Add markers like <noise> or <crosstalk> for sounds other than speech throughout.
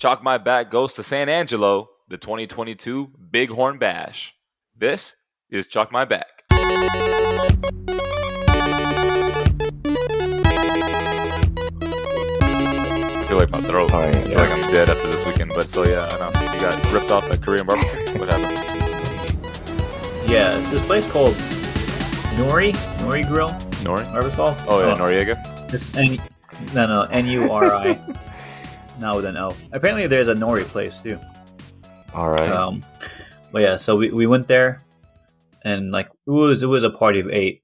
Chalk My Back goes to San Angelo, the 2022 Bighorn Bash. This is Chalk My Back. I feel like my throat. Oh, yeah. I feel like I'm dead after this weekend. But so yeah, I know. You got ripped off at Korean barbecue. <laughs> What happened? Yeah, it's this place called Nori Nori Grill. Nori? Whatever it's called. Oh yeah, oh. Noriega. It's N. No, no, N U R I. <laughs> Not with an L. Apparently, there's a Nori place too. All right. Um, but yeah, so we, we went there, and like it was it was a party of eight.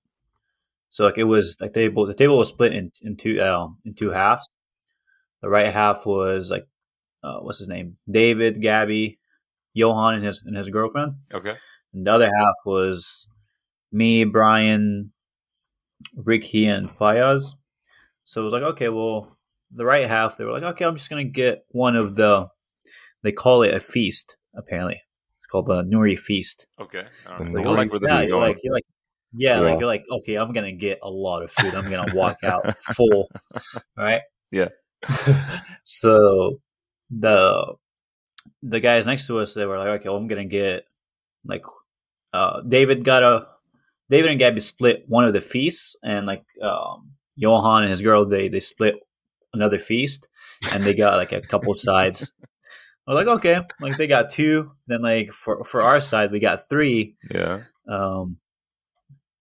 So like it was like table the table was split in in two um in two halves. The right half was like uh, what's his name David, Gabby, Johan, and his and his girlfriend. Okay. And the other half was me, Brian, Ricky, and Fayaz. So it was like, okay, well, the right half, they were like, okay, I'm just gonna get one of the. They call it a feast. Apparently, it's called the Nuri feast. Okay. All The right. Nori like yeah, is you're like you're like, yeah, Yeah. like you're like, okay, I'm gonna get a lot of food. I'm gonna walk out full, <laughs> right? Yeah. <laughs> so the the guys next to us, they were like, okay, well, I'm gonna get like uh David got a David and Gabby split one of the feasts, and like um Johan and his girl, they they split another feast, and they got like a couple sides. I was like, okay, like they got two. Then like for for our side, we got three yeah. um,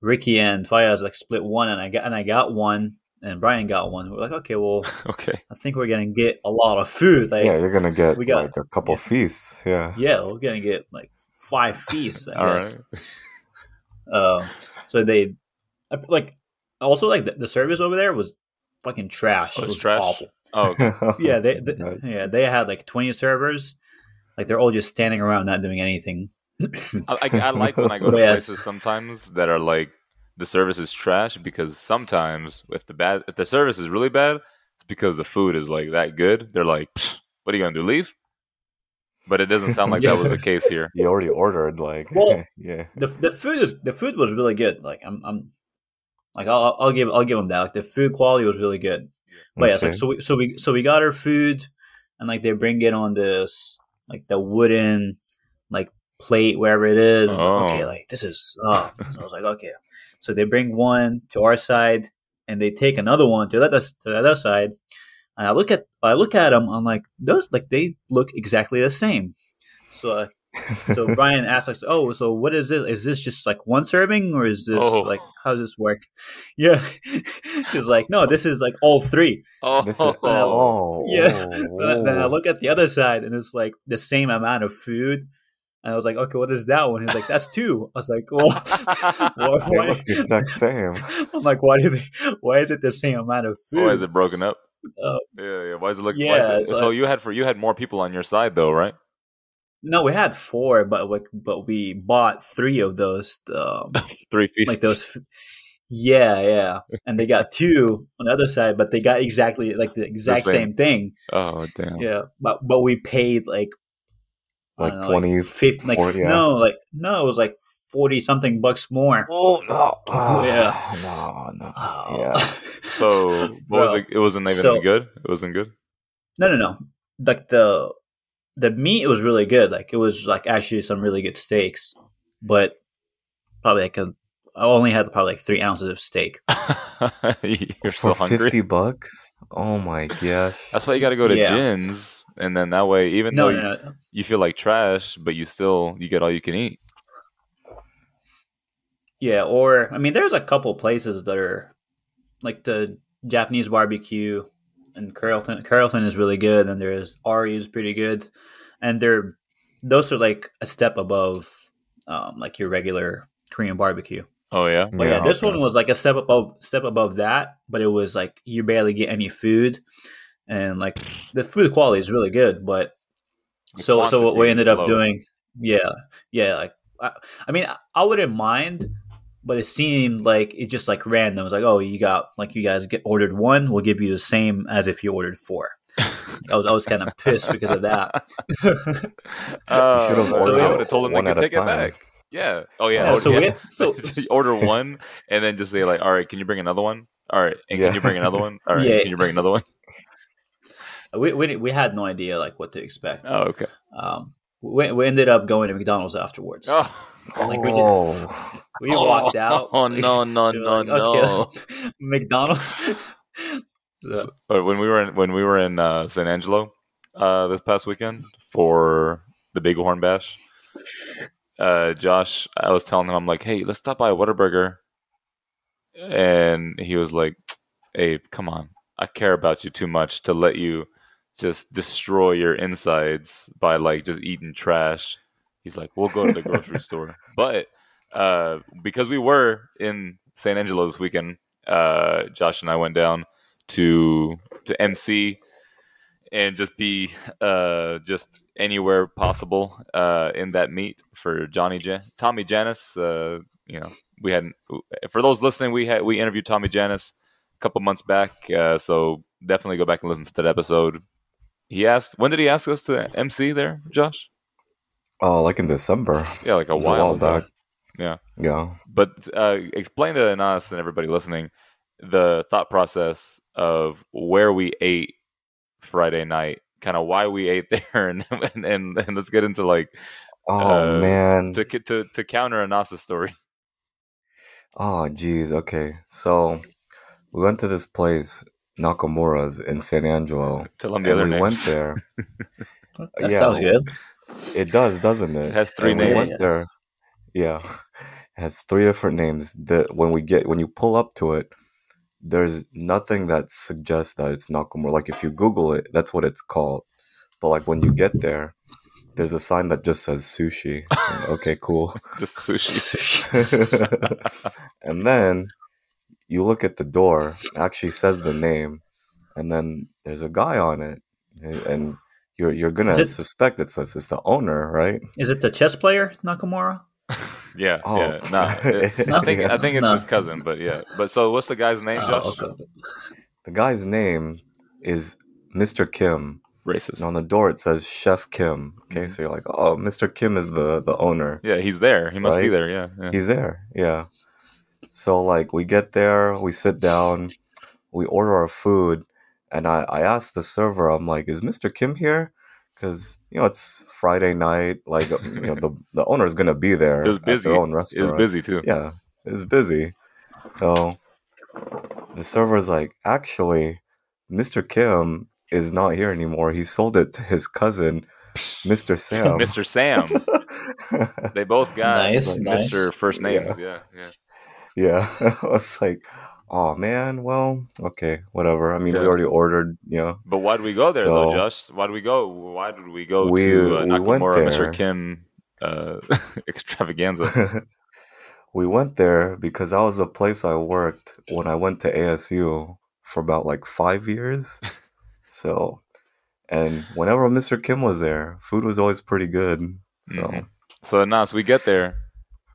Ricky and Fayaz like split one, and I got and I got one, and Brian got one. We're like, okay, well, <laughs> Okay. I think we're gonna get a lot of food. Like, yeah, yeah, you're gonna get we got- like a couple yeah. feasts. Yeah. Yeah, we're gonna get like five feasts. I All guess. right. Um, so they like also like the, the service over there was fucking trash. Oh, it it's was trash? awful. Oh, okay. <laughs> Oh, yeah, they, they Nice. yeah they had like twenty servers. Like they're all just standing around not doing anything. I, I, I like when I go <laughs> to Yes. places sometimes that are like the service is trash because sometimes if the bad if the service is really bad, it's because the food is like that good. They're like, what are you gonna do? Leave? But it doesn't sound like that was the <laughs> case here. You already ordered like Well, yeah. the the food is the food was really good. Like I'm I'm like I'll I'll give I'll give them that. Like the food quality was really good. But yeah, it's like so we so we so we got our food, and like they bring it on this like the wooden like plate wherever it is. Oh. okay, like this is oh. So I was like okay. So they bring one to our side, and they take another one to that to the other side. And I look at I look at them. I'm like those like they look exactly the same. So so <laughs> Brian asked like, "Oh, so what is this? Is this just like one serving, or is this Oh. like how does this work?" <laughs> Yeah, <laughs> he's like, "No, this is like all three. Oh, This is, oh, Yeah. oh, Then then I oh. look at the other side, and it's like the same amount of food. And I was like, "Okay, what is that one?" He's like, "That's two. I was like, "Well, why, why- the exact same. I'm like, "Why do they? Why is it the same amount of food?" Why is it broken up? Uh, yeah, yeah. Why is it look? why yeah, is it- so so I- you had for you had more people on your side though, right? No, we had four, but like, but we bought three of those. Um, <laughs> Three feasts. like those. Yeah, yeah, and they got two on the other side, but they got exactly like the exact same. same thing. Oh damn. Yeah, but but we paid like Like know, 20, 50, like 40, yeah. no, like no, it was like forty something bucks more. Oh no! <laughs> Yeah. no, no. Oh. Yeah. <laughs> So what was it? It wasn't even So- good. It wasn't good. no, no, no. Like the the meat was really good. Like it was like actually some really good steaks, but probably like a, I only had probably like three ounces of steak. <laughs> You're so For hungry. fifty bucks. Oh my gosh. That's why you got to go to Yeah. Jin's, and then that way, even No, though no, you, no. you feel like trash, but you still you get all you can eat. Yeah, or I mean, there's a couple places that are like the Japanese barbecue, and Carlton. Carlton is really good, and there's Ari is pretty good, and they're those are like a step above, um, like your regular Korean barbecue. Oh yeah. But yeah, this okay. one was like a step above, step above that, but it was like you barely get any food, and like the food quality is really good, but The so so what we ended up low. doing yeah yeah like I, I mean I, I wouldn't mind but it seemed like it just like random it was like oh you got like you guys get ordered one we'll give you the same as if you ordered four <laughs> i was i was kind of pissed because of that <laughs> Oh, should've so ordered I would have told them they could take it back. Yeah. Oh yeah. Yeah, <laughs> order- so we- yeah. so- order one and then just say like, all right, can you bring another one? All right, and Yeah. can you bring another one? All right, Yeah. can you bring another one? we, we we had no idea like what to expect. Oh, okay. Um, we, we ended up going to McDonald's afterwards. Oh, Like, we did- oh, We walked out. Oh no <laughs> no we no like, no! okay, <laughs> McDonald's. <laughs> So, But when we were in when we were in uh, San Angelo uh, this past weekend for the Bighorn Bash, uh, Josh, I was telling him, I'm like, hey, let's stop by Whataburger, and he was like, hey, come on, I care about you too much to let you just destroy your insides by like just eating trash. He's like, we'll go to the grocery <laughs> store, but uh, because we were in San Angelo this weekend, uh, Josh and I went down to to MC and just be uh, just anywhere possible uh, in that meet for Johnny Jan- Tommy Janusz. Uh, you know, we had for those listening, we had we interviewed Tommy Janusz a couple months back, uh, so definitely go back and listen to that episode. He asked, when did he ask us to MC there, Josh? Oh, like in December. Yeah, like a It was while, back. Yeah. Yeah. But uh, explain to us and everybody listening the thought process of where we ate Friday night, kind of why we ate <laughs> there, and and, and, and let's get into like Oh Uh, man. to to to counter Anas's story. <laughs> Oh, geez. Okay. So we went to this place, Nakamura's in San Angelo. Tell them the other we names. went there. <laughs> that Yeah. sounds good. It does, doesn't it? It has three And names. went there. Yeah. It has three different names. That when we get when you pull up to it, there's nothing that suggests that it's Nakamura. Like if you Google it, that's what it's called. But like when you get there, there's a sign that just says sushi. And, okay, cool. <laughs> Just sushi. <laughs> and then you look at the door, it actually says the name, and then there's a guy on it, and you're you're gonna it- suspect it's it's the owner, right? Is it the chess player Nakamura? <laughs> yeah, Oh. yeah. Nah, it- I <laughs> think I think it's No. his cousin, but yeah. But so, what's the guy's name, Josh? Oh, okay. The guy's name is Mr. Kim. Racist. And on the door it says Chef Kim. Okay, Mhm. so you're like, oh, Mr. Kim is the the owner. Yeah, he's there. He must be there. Yeah, yeah. He's there. Yeah. So like we get there, we sit down, we order our food, and I I asked the server, I'm like, is Mr. Kim here? Because you know it's Friday night, like uh, you know the <laughs> the owner's gonna be there. It was at busy. their own It was busy too. Yeah, it was busy. So the server's like, actually, Mr. Kim is not here anymore. He sold it to his cousin, Mr. <laughs> Sam. Mr. Sam. <laughs> They both got Nice, nice. Mr. First names. Yeah, yeah. Yeah, I was like, oh man, well, okay, whatever. I mean, Yeah. we already ordered, you know. But why did we go there though, Josh? Why did we go? Why did we go We- to uh, we Nakamura, Mr. Kim uh, <laughs> extravaganza? <laughs> we went there because that was the place I worked when I went to ASU for about like five years. <laughs> so, and whenever Mr. Kim was there, food was always pretty good. So, Mhm. So Nas, we get there,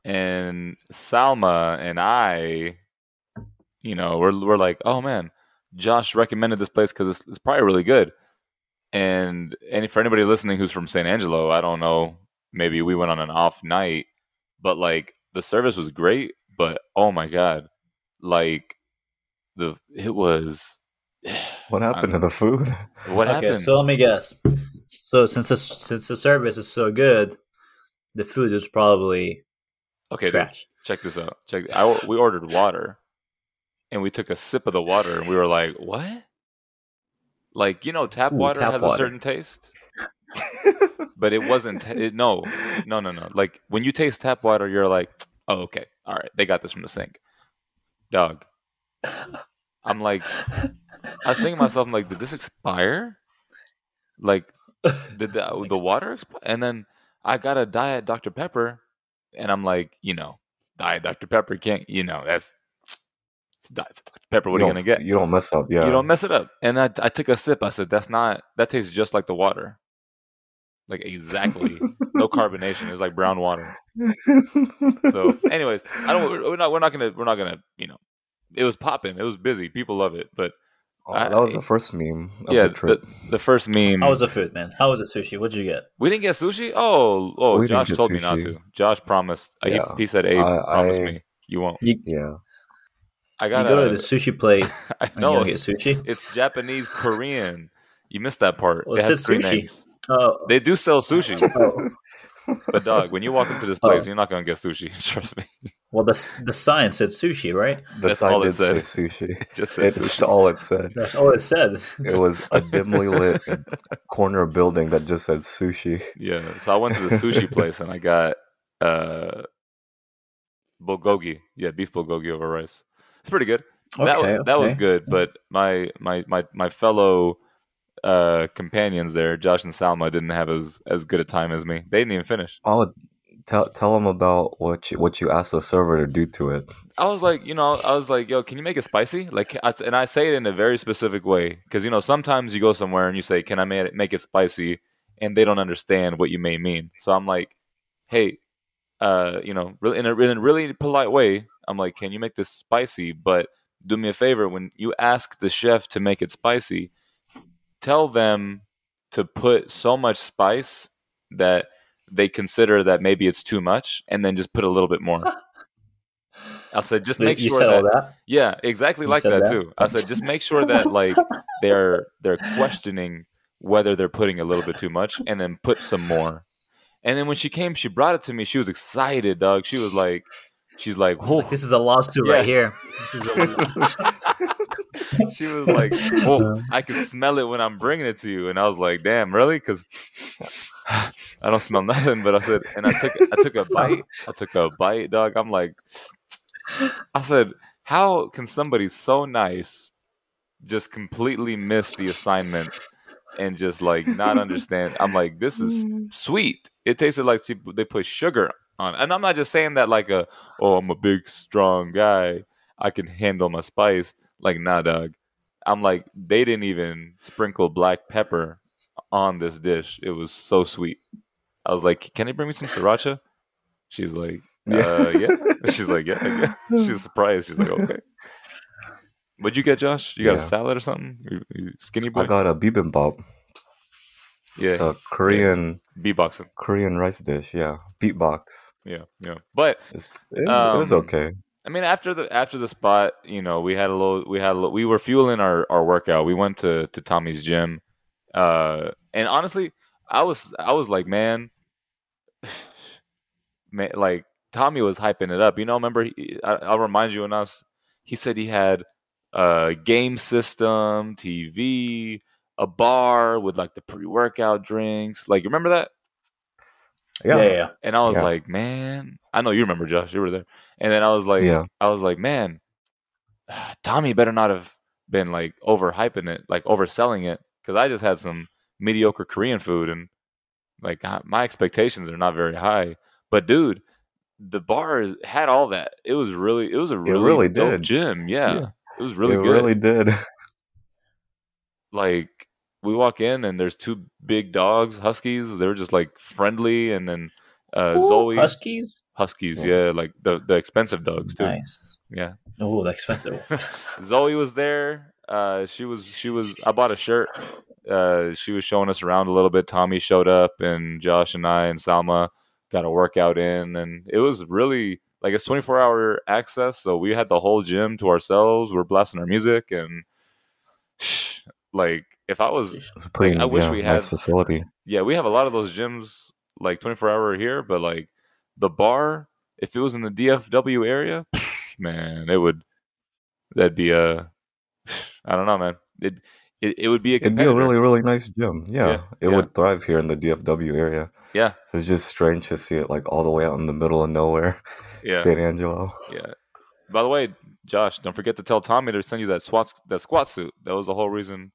and Salma and I, you know, we're we're like, oh man, Josh recommended this place because it's, it's probably really good. And any for anybody listening who's from San Angelo, I don't know, maybe we went on an off night, but like the service was great. But oh my god, like the it was. <sighs> what happened to the food? <laughs> What okay, happened? so let me guess. So since the, since the service is so good, the food is probably okay, dude, trash. check this out. Check. I, we ordered water, and we took a sip of the water, and we were like, "What?" Like you know, tap Ooh, water tap has a certain taste, <laughs> but it wasn't. It, no, no, no, no. Like when you taste tap water, you're like, "Oh, okay, all right, they got this from the sink." Dog. I'm like, I was thinking to myself, I'm like, did this expire? Like, did the <laughs> the water expire? And then I got a diet Dr Pepper, and I'm like, you know, diet Dr Pepper can't, you know, that's it's diet Pepper. What are you gonna get? You don't mess up. Yeah. You don't mess it up. And I, I took a sip. I said, that's not. That tastes just like the water. Like exactly, no <laughs> carbonation. It's like brown water. So, <laughs> anyways, I don't. We're not. We're not gonna. We're not gonna. You know, it was popping. It was busy. People love it. But Oh, that was the first meme of yeah, the trip. the, the first meme. How was the food, man? How was the sushi? What'd you get? We didn't get sushi. Oh, oh, We Josh get told me not to. Josh promised. uh, he- Yeah. he, said, "Abe, I- promise I- me you won't." yeah. I You got go to the sushi place <laughs> I and you know don't get sushi. it's Japanese Korean. You missed that part. Well, it it has said three sushi. names. Oh, They do sell sushi, <laughs> oh. but dog, when you walk into this place, Oh. you're not gonna get sushi. <laughs> Trust me. well, the the sign said sushi, right? The That's sign all it did say said. sushi. It just said It's sushi. all it said. That's all it said. It was a dimly lit corner building that just said sushi. Yeah. So I went to the sushi place and I got uh bulgogi. Yeah, beef bulgogi over rice. It's pretty good. that Okay, was, that was good, but my my my my fellow uh companions there, Josh and Salma, didn't have as as good a time as me. They didn't even finish. Oh, tell tell them about what you what you asked the server to do to it. I was like, you know, I was like, yo, can you make it spicy? Like, I, and I say it in a very specific way because you know sometimes you go somewhere and you say, can I make it, make it spicy, and they don't understand what you may mean. So I'm like, hey, uh, you know, really in a, in a really polite way, I'm like, can you make this spicy? But do me a favor when you ask the chef to make it spicy, tell them to put so much spice that they consider that maybe it's too much, and then just put a little bit more. <laughs> I said, just make you sure that, that. yeah, exactly You like that, that? too. I said, just make sure that like they're they're questioning whether they're putting a little bit too much, and then put some more. And then when she came, she brought it to me. She was excited, dog. She was like, she's like, was like, this is a lawsuit Yeah. right here. This is a, she was like, "Whoa, I can smell it when I'm bringing it to you." And I was like, "Damn, really?" Because <sighs> I don't smell nothing. But I said, and I took I took a bite. I took a bite, dog. I'm like, <sniffs> I said, how can somebody so nice just completely miss the assignment and just like not understand? I'm like, this is sweet. It tasted like they put sugar on, and I'm not just saying that like a oh I'm a big strong guy. I can handle my spice. Like nah, dog. I'm like they didn't even sprinkle black pepper on this dish. It was so sweet. I was like, can you bring me some sriracha? She's like, uh, yeah. <laughs> She's like, yeah, yeah. <laughs> She's surprised. She's like, okay. What'd you get, Josh? You got a salad or something? You, you skinny boy? I got a bibimbap. yeah, It's a Korean beatboxing. Korean rice dish. Yeah, beatbox. Yeah, yeah. But It's, it, was, it was Um, okay. I mean, after the after the spot, you know, we had a little, we had a little, we were fueling our our workout. We went to to Tommy's gym, uh, and honestly, I was I was like, man, <sighs> man, like Tommy was hyping it up. You know, remember? He, I, I'll remind you and us. He said he had a game system, TV, a bar with like the pre workout drinks. Like, you remember that? Yeah, yeah, yeah. And I was Yeah. like, man, I know you remember Josh, you were there. And then I was like, Yeah. I was like, man, <sighs> Tommy better not have been like overhyping it, like overselling it, because I just had some mediocre Korean food and like my expectations are not very high. But dude, the bar had all that. It was really, it was a really, really dope did. gym. Yeah, Yeah. It was really it good. really did. <laughs> like we walk in and there's two big dogs, huskies. They were just like friendly, and then uh, Ooh, Zoe Huskies. Huskies, Yeah. yeah, like the the expensive dogs too. Nice. Yeah, Oh, the expensive. <laughs> <laughs> Zoe was there. Uh, she was she was. I bought a shirt. Uh, she was showing us around a little bit. Tommy showed up, and Josh and I and Salma got a workout in, and it was really like it's twenty four hour access. So we had the whole gym to ourselves. We're blasting our music, and <sighs> like if I was pretty I wish yeah, we nice had- facility. yeah, we have a lot of those gyms like 24 hour here, but like the bar, if it was in the DFW area, <sighs> man, it would that'd be a <sighs> I don't know, man. It it, it would be a It'd be a really really nice gym. Yeah, Yeah, it yeah. would thrive here in the DFW area. yeah, So it's just strange to see it like all the way out in the middle of nowhere, <laughs> yeah, San Angelo. yeah. By the way, Josh, don't forget to tell Tommy to send you that squat that squat suit. That was the whole reason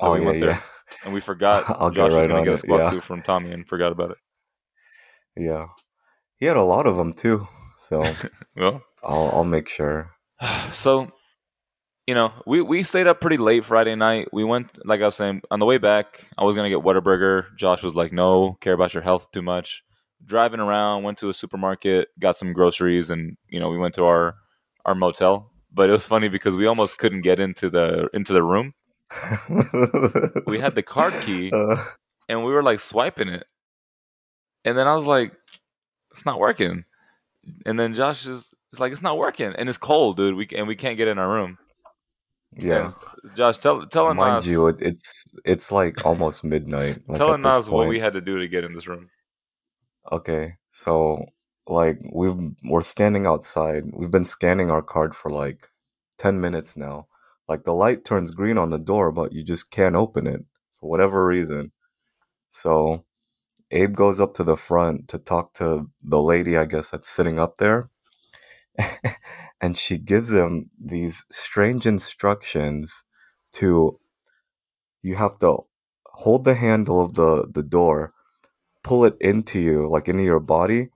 Oh we yeah, went there, yeah, and we forgot <laughs> I'll Josh get was right gonna on get a squat yeah. suit from Tommy and forgot about it. yeah. He had a lot of them too, so <laughs> Well, I'll I'll make sure. <sighs> so you know we we stayed up pretty late friday night. We went like i was saying on the way back i was gonna get whataburger. Josh was like no care about your health too much. Driving around went to a supermarket got some groceries and you know we went to our our motel. But it was funny because we almost couldn't get into the into the room. We had the card key <laughs> Uh, and we were like swiping it. And then i was like it's not working. And then josh is it's like it's not working and it's cold dude. We and we can't get in our room Yeah. And, Josh, tell tell Mind Nas, you, it, it's it's like almost midnight. Like tell at this Nas what we had to do to get in this room. Okay, so like we've we're standing outside. We've been scanning our card for like ten minutes now. Like the light turns green on the door, but you just can't open it for whatever reason. So Abe goes up to the front to talk to the lady, I guess that's sitting up there, <laughs> and she gives him these strange instructions to you have to hold the handle of the the door pull it into you, like into your body,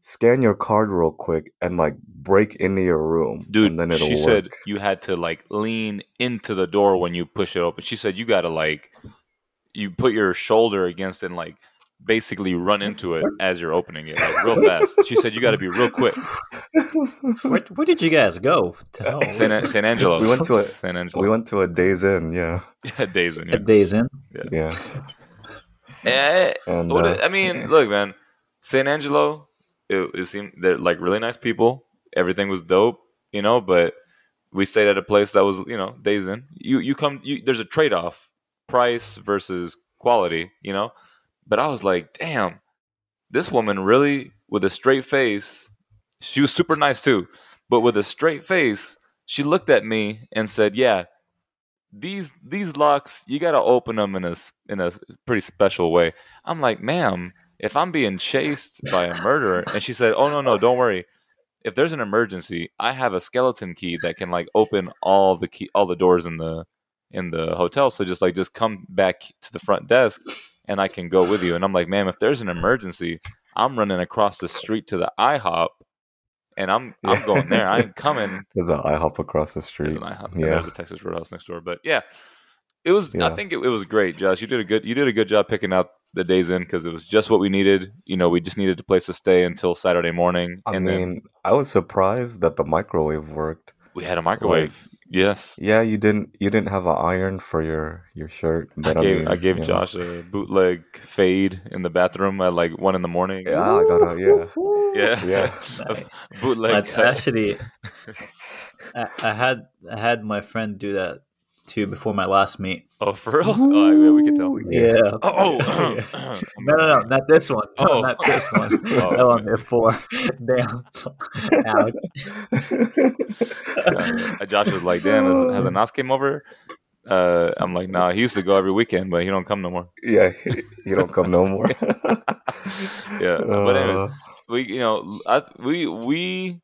scan your card real quick, and like break into your room. Dude, and then it'll she work. said you had to like lean into the door when you push it open. She said you got to like you put your shoulder against it and like basically run into it as you're opening it like real fast. She said you got to be real quick. Where, where did you guys go? To? San, San Angelo. We went to a- San Angelo. we went to a Days Inn, yeah, yeah, Days Inn. Yeah. Days Inn. yeah. Eh, And what uh, I mean, look, man, San Angelo. It, it seemed they're like really nice people. Everything was dope, you know. But we stayed at a place that was, you know, Days Inn. You you come. You, there's a trade off, price versus quality, you know. But I was like, damn, this woman really with a straight face. She was super nice too, but with a straight face, she looked at me and said, "Yeah, these these locks you got to open them in a in a pretty special way." I'm like, "Ma'am, if I'm being chased by a murderer," and she said, "Oh no no, don't worry. If there's an emergency, I have a skeleton key that can like open all the key all the doors in the in the hotel. So just like just come back to the front desk, and I can go with you." And I'm like, "Ma'am, if there's an emergency, I'm running across the street to the IHOP." And I'm I'm going there. I ain't <laughs> coming There's an IHOP across the there's street. an IHOP. Yeah. There's a Texas Roadhouse next door. But yeah, it was. I think it, it was great, Josh. You did a good. You did a good job picking out the Days Inn because it was just what we needed. You know, we just needed a place to stay until Saturday morning, I and then mean, I was surprised that the microwave worked. we had a microwave. Yes, Yeah, you didn't you didn't have an iron for your your shirt, I but I, gave mean, I gave you know. Josh a bootleg fade in the bathroom at like one in the morning. Yeah, I got a yeah. yeah, <laughs> Yeah. Nice. bootleg. But actually, <laughs> I, I had I had my friend do that too before my last meet. oh, for real? Oh, yeah, we can tell. Ooh, Yeah. Oh, oh. <clears throat> No, no, no, not this one. No, Oh. <laughs> not this one. <laughs> Oh, that one okay. before. <laughs> Damn. Ouch. Uh, Josh was like, "Damn, has, has a Nas came over?" Uh, I'm like, "Nah, he used to go every weekend, but he don't come no more." yeah, he don't come no more. Yeah, but anyways, Uh, we you know I, we we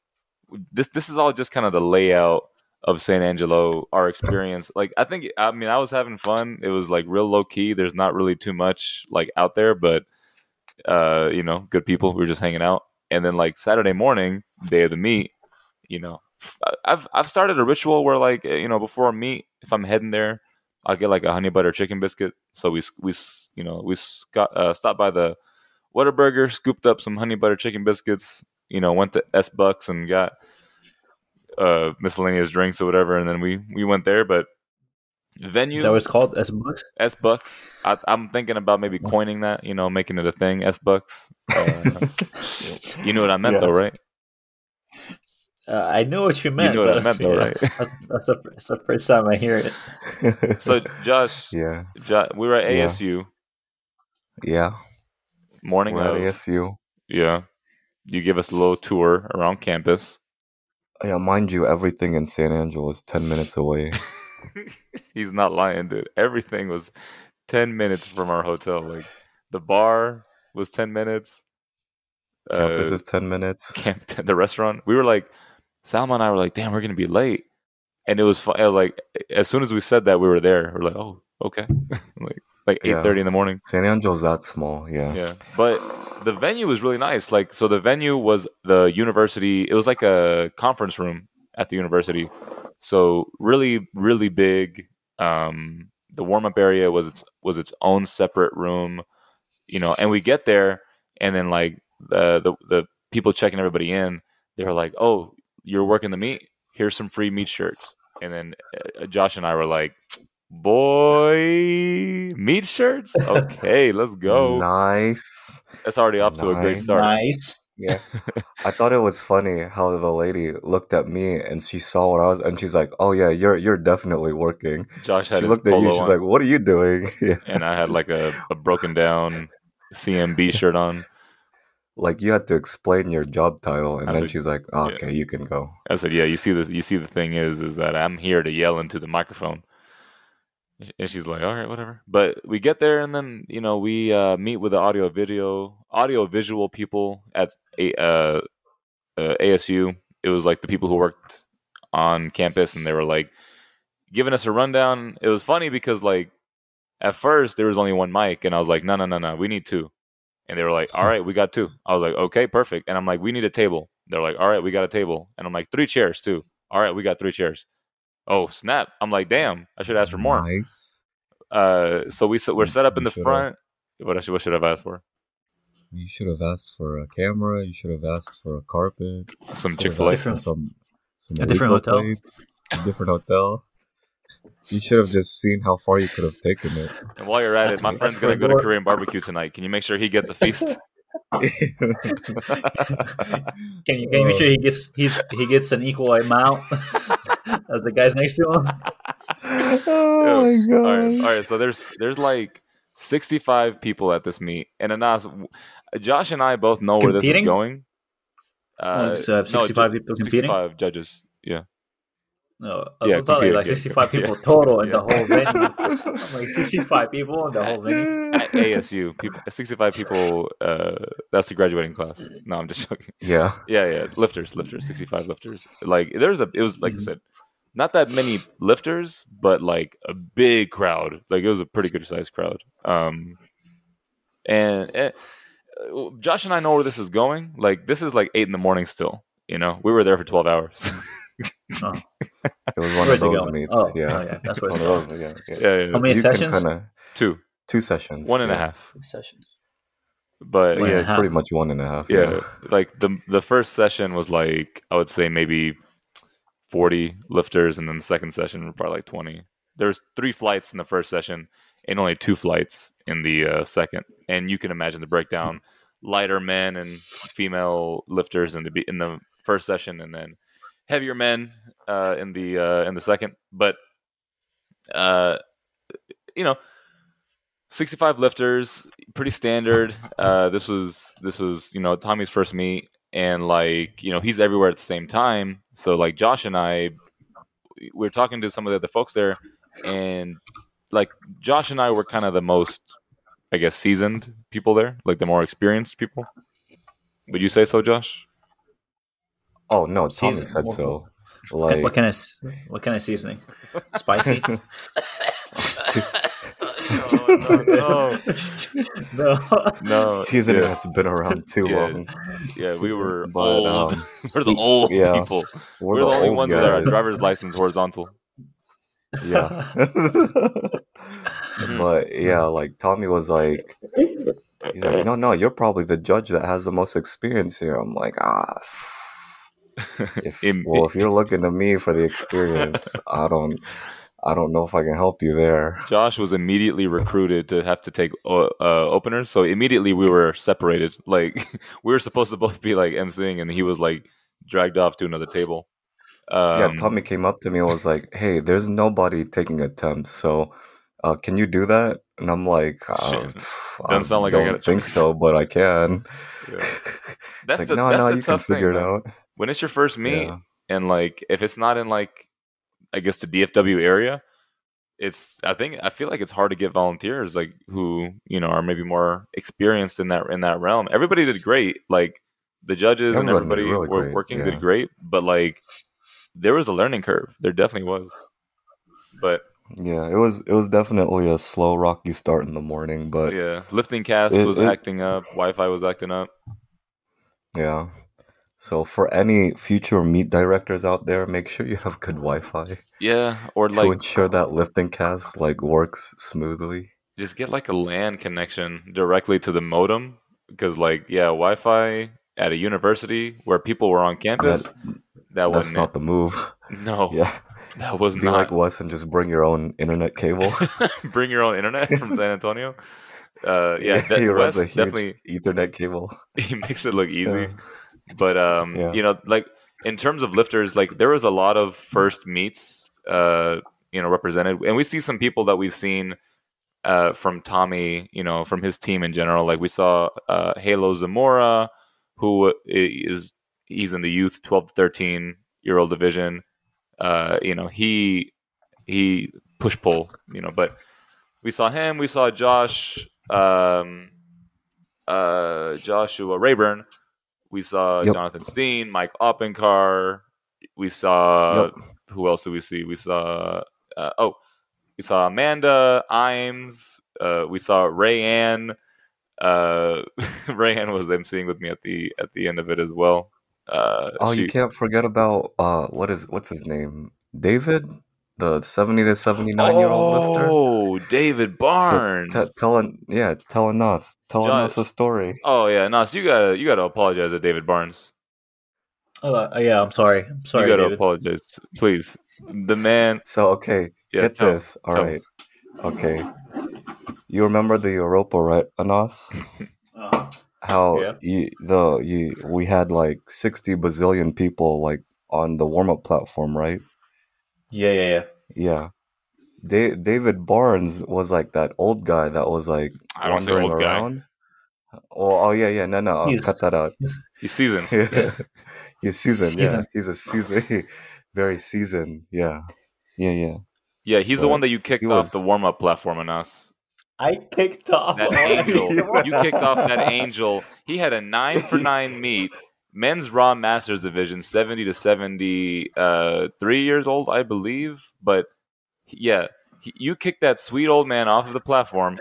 this this is all just kind of the layout of San Angelo, our experience. Like I think I mean I was having fun. It was like real low key. There's not really too much like out there, but uh, you know, good people. We were just hanging out, and then like Saturday morning, day of the meet, you know, I've I've started a ritual where like eh, you know before a meet, if I'm heading there, I'll get like a honey butter chicken biscuit. So we we you know we got uh, stopped by the Whataburger, scooped up some honey butter chicken biscuits. You know, went to S Bucks and got uh miscellaneous drinks or whatever, and then we we went there. But venue that was called? S bucks? S Bucks. I, I'm thinking about maybe coining that. You know, making it a thing. S Bucks. Uh, <laughs> you know what I meant Yeah. though, right? Uh, I know what you meant. You know what I meant, though, <laughs> yeah, right? That's, that's, the, that's the first time I hear it. <laughs> So Josh, yeah, Jo- we were at Yeah. ASU yeah, morning we're at of. ASU. Yeah, you give us a little tour around campus. Yeah, mind you, everything in San Angelo is ten minutes away. <laughs> He's not lying, dude. Everything was ten minutes from our hotel. Like the bar was ten minutes. Campus Uh, is ten minutes. camp <laughs> the restaurant. We were like, Salma and I were like, damn, we're gonna be late. And it was fun. It was like as soon as we said that, we were there. We're like, oh, okay, <laughs> like like eight thirty Yeah. in the morning. San Angelo's that small. Yeah. Yeah, but the venue was really nice. Like, so the venue was the university. It was like a conference room at the university. So really, really big. Um, the warm up area was its was its own separate room. You know, and we get there, and then like the the the people checking everybody in, they were like, "Oh, you're working the meat. Here's some free meat shirts." And then uh, Josh and I were like, "Boy, meat shirts? Okay, let's <laughs> go." Nice. That's already off to a great start. Nice. Yeah. I thought it was funny how the lady looked at me and she saw what I was, and she's like, "Oh yeah, you're you're definitely working." Josh She had his looked at you. polo She's on, like, "What are you doing?" <laughs> Yeah. and I had like a, a broken down CMB shirt on. Like you had to explain your job title, and I then said- she's like, oh, yeah. "Okay, you can go." I said, "Yeah, you see the you see the thing is is that I'm here to yell into the microphone." And she's like, "All right, whatever." But we get there, and then you know we uh, meet with the audio video, audio visual people at a, uh, uh, ASU. It was like the people who worked on campus, and they were like giving us a rundown. It was funny because like at first there was only one mic, and I was like, "No, no, no, no, we need two. And they were like, "All right, we got two. I was like, "Okay, perfect." And I'm like, "We need a table." They're like, "All right, we got a table." And I'm like, three chairs too." All right, we got three chairs. Oh snap! I'm like, damn, I should ask for more. Nice. Uh, so we s- we're set up in the should've. front. What I should what should I have asked for? You should have asked for a camera. You should have asked for a carpet. Some should Chick Fil A. Different- Some, some A different hotel. plates, a different hotel. You should have just seen how far you could have taken it. And while you're at That's it, my for- friend's that's gonna for go to Korean barbecue tonight. Can you make sure he gets a feast? <laughs> Can you can you make sure he gets he's he gets an equal amount <laughs> as the guys next to him? <laughs> oh my god! all right, all right. So there's there's like 65 people at this meet, and Anas, Josh and I both know where this is going. Uh, Oh, so have 65 ju- people competing? 65 judges. Yeah. No, I Yeah, was thought like, like yeah. 65 people <laughs> Yeah. total in Yeah. the whole venue. I'm like 65 people in the whole venue. At ASU, people, 65 people. Uh, that's the graduating class. No, I'm just joking. Yeah, Yeah, yeah, lifters, lifters, 65 lifters. Like there's a, it was like I Mhm. said, not that many lifters, but like a big crowd. Like it was a pretty good sized crowd. Um, and, and uh, Josh and I know where this is going. Like this is like eight in the morning still. You know, we were there for 12 hours. <laughs> Oh, it was one where's of those going? meets. Oh, yeah, oh, yeah, that's It's where one it's of going. those. Yeah, yeah. yeah, yeah. How many You sessions? Kinda, Two, two sessions. one and a yeah. half. Sessions. But One Yeah, pretty much one and a half. yeah, like the the first session was like I would say maybe forty lifters, and then the second session was probably like twenty. There's three flights in the first session, and only two flights in the uh, second. And you can imagine the breakdown: lighter men and female lifters in the in the first session, and then heavier men uh, in the uh, in the second. But uh, you know. 65 lifters pretty standard uh this was this was you know tommy's first meet and like you know he's everywhere at the same time so like josh and i we're talking to some of the other folks there and like josh and i were kind of the most i guess seasoned people there like the more experienced people would you say so josh Oh no, Tommy Season- said what- so. What, Like, what kind of s- what kind of seasoning? Spicy? <laughs> <laughs> no no. no no. seasoning yeah, that's been around too Yeah. long. yeah we were But, old um, <laughs> we're the old yeah, people We're, we're, the, only old ones with our guys. driver's license horizontal Yeah. but yeah, like Tommy was like, he's like, no, no, you're probably the judge that has the most experience here. I'm like, ah. If, Im- well, if you're looking to me for the experience, <laughs> I don't, I don't know if I can help you there. Josh was immediately recruited to have to take uh, uh, openers, so immediately we were separated. <laughs> Like we were supposed to both be like emceeing, and he was like dragged off to another table. Um, yeah, Tommy came up to me and was like, "Hey, there's nobody taking attempts, so uh, can you do that?" And I'm like, <laughs> uh, Doesn't sound like I don't a think so, but I can." Yeah. That's like, the no, that's no, you can tough thing. it man. out. When it's your first meet, Yeah. and like if it's not in like, I guess the DFW area, it's I think I feel like it's hard to get volunteers like who you know are maybe more experienced in that in that realm. Everybody did great, like the judges and Everybody did everybody really were great, working yeah. did great, but like there was a learning curve. There definitely was, but Yeah, it was it was definitely a slow, rocky start in the morning, but yeah. yeah, LiftingCast It- was it- acting up, Wi-Fi was acting up. So for any future meet directors out there, make sure you have good Wi-Fi Yeah, or to like to ensure that LiftingCast like works smoothly. just get like a LAN connection directly to the modem because like yeah, Wi-Fi at a university where people were on campus. That, that that's wasn't it. the move. No, <laughs> Yeah, that was be not. like Wes and just bring your own internet cable. <laughs> Bring your own internet from San Antonio. <laughs> Uh, yeah, that, he runs Wes a huge definitely Ethernet cable. he makes it look easy. Yeah. But um, Yeah. you know, like in terms of lifters, like there was a lot of first meets, uh, you know, represented, and we see some people that we've seen uh, from Tommy, you know, from his team in general. Like we saw uh, Halo Zamora, who is he's in the youth twelve to thirteen year old division. Uh, you know, he he push pull, you know, but we saw him. We saw Josh, um, uh, Joshua Rayburn. We saw Yep. Jonathan Steen, Mike Oppenkar. We saw Yep. who else did we see? We saw uh, oh, we saw Amanda Imes. Uh, we saw Ray Ann. Uh, <laughs> Ray Ann was emceeing with me at the at the end of it as well. Uh, Oh, she- you can't forget about uh, what is what's his name? David, the seventy to seventy nine year old lifter. Oh, David So, Barnes. t- telling yeah, telling us, telling John- us a story. oh yeah, Nas, you gotta you gotta apologize to David Barnes. Uh, yeah, I'm sorry. I'm sorry, you gotta David. apologize, please. The man. So okay, Yeah, get tell- this. All tell right, okay. You remember the Europa, right, Anas? Uh, How Yeah. you the you we had like sixty bazillion people like on the warm up platform, right? Yeah, yeah, yeah. Yeah. Da- David Barnes was like that old guy that was like I don't say wandering old guy. around. Oh, oh yeah, yeah. No, no. I'll cut that out. He's seasoned. <laughs> He's seasoned. Yeah, he's a seasoned, <laughs> very seasoned. Yeah, yeah, yeah. Yeah, he's the one that you kicked off was- the warm up platform on us. I kicked off That <laughs> angel. you kicked off that angel. He had a nine for nine meet. Men's Raw Masters Division, 70 to 73 uh, three years old, I believe. But yeah, he, you kicked that sweet old man off of the platform.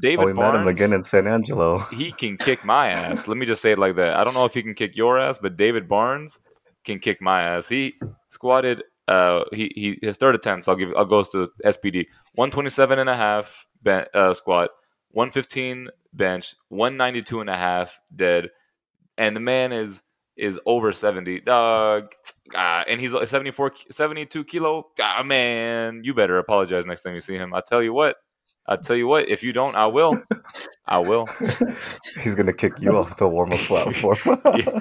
David oh, we met him again in San Angelo. he can kick my ass. Let me just say it like that. I don't know if he can kick your ass, but David Barnes can kick my ass. He squatted. Uh, he he his third attempts. I'll give. I'll go to SPD. One twenty seven and a half ben, uh, squat. One fifteen bench. One ninety two and a half dead. And the man is is over seventy. Dog. Ah, and he's 74, 72 kilo. Ah, man, you better apologize next time you see him. I tell you what. I tell you what. If you don't, I will. I will. <laughs> He's gonna kick you off the warm up platform. <laughs> Yeah.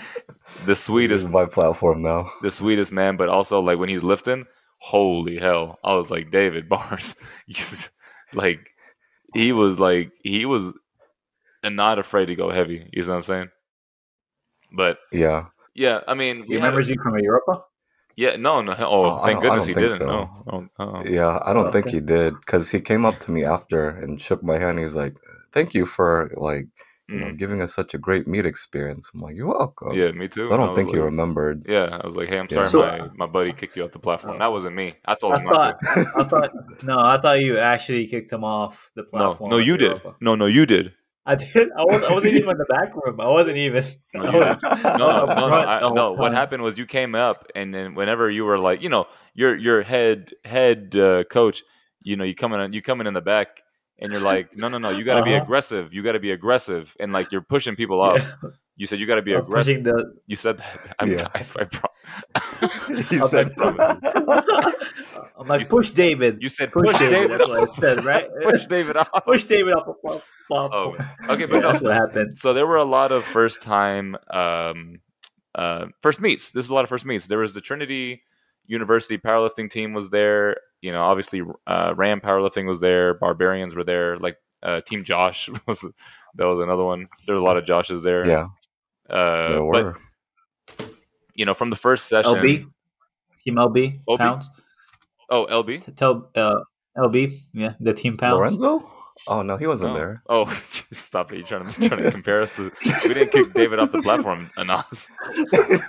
The sweetest my platform now. the sweetest man, but also like when he's lifting, holy hell! I was like David Barnes, <laughs> like he was like he was and not afraid to go heavy. You know what I'm saying? But Yeah. yeah, I mean, He we had- remembers you from Europa? yeah, no, no. Oh, Oh, thank goodness he didn't. so. No, oh, oh. Yeah, I don't think Okay. he did because he came up to me after and shook my hand. He's like, "Thank you for like you know Mm. giving us such a great meet experience." I'm like, "You're welcome." yeah, me too. So I don't was think he like- remembered. Yeah, I was like, hey, I'm Yeah. sorry, So- my my buddy kicked you off the platform. That wasn't me. I told I him not thought, to. I thought, no, I thought you actually kicked him off the platform. no, at you did. No, no, you did. I did. I, was, I wasn't even in the back room. I wasn't even. No, <laughs> I you- was, no, I was no, no, no, I, the whole no. What happened was you came up, and then whenever you were like, you know, your your head head uh, coach, you know, you coming in, you coming in the back, and you're like, no, no, no, you got to be Uh-huh. aggressive. You got to be aggressive, and like you're pushing people up. Yeah. You said you got to be I'm aggressive. the. You said that. <laughs> I'm, Yeah. I, I pro- <laughs> he <laughs> I'm said, like, I'm like, You push David. you said push, push David. David. That's what I said, right? push David off. push David off Oh, okay, Yeah, but no, that's what happened. so there were a lot of first time um uh first meets This is a lot of first meets there was the trinity university powerlifting team was there you know obviously uh ram powerlifting was there barbarians were there like uh team josh was that was another one there were a lot of joshes there "Yeah, uh there but you know from the first session LB, Team LB LB? pounds. oh lb Tell uh, LB, yeah, the team pounds. Lorenzo? Oh no, he wasn't oh, there. oh <laughs> stop it you're trying to trying to compare us to we didn't kick david off the platform Anas.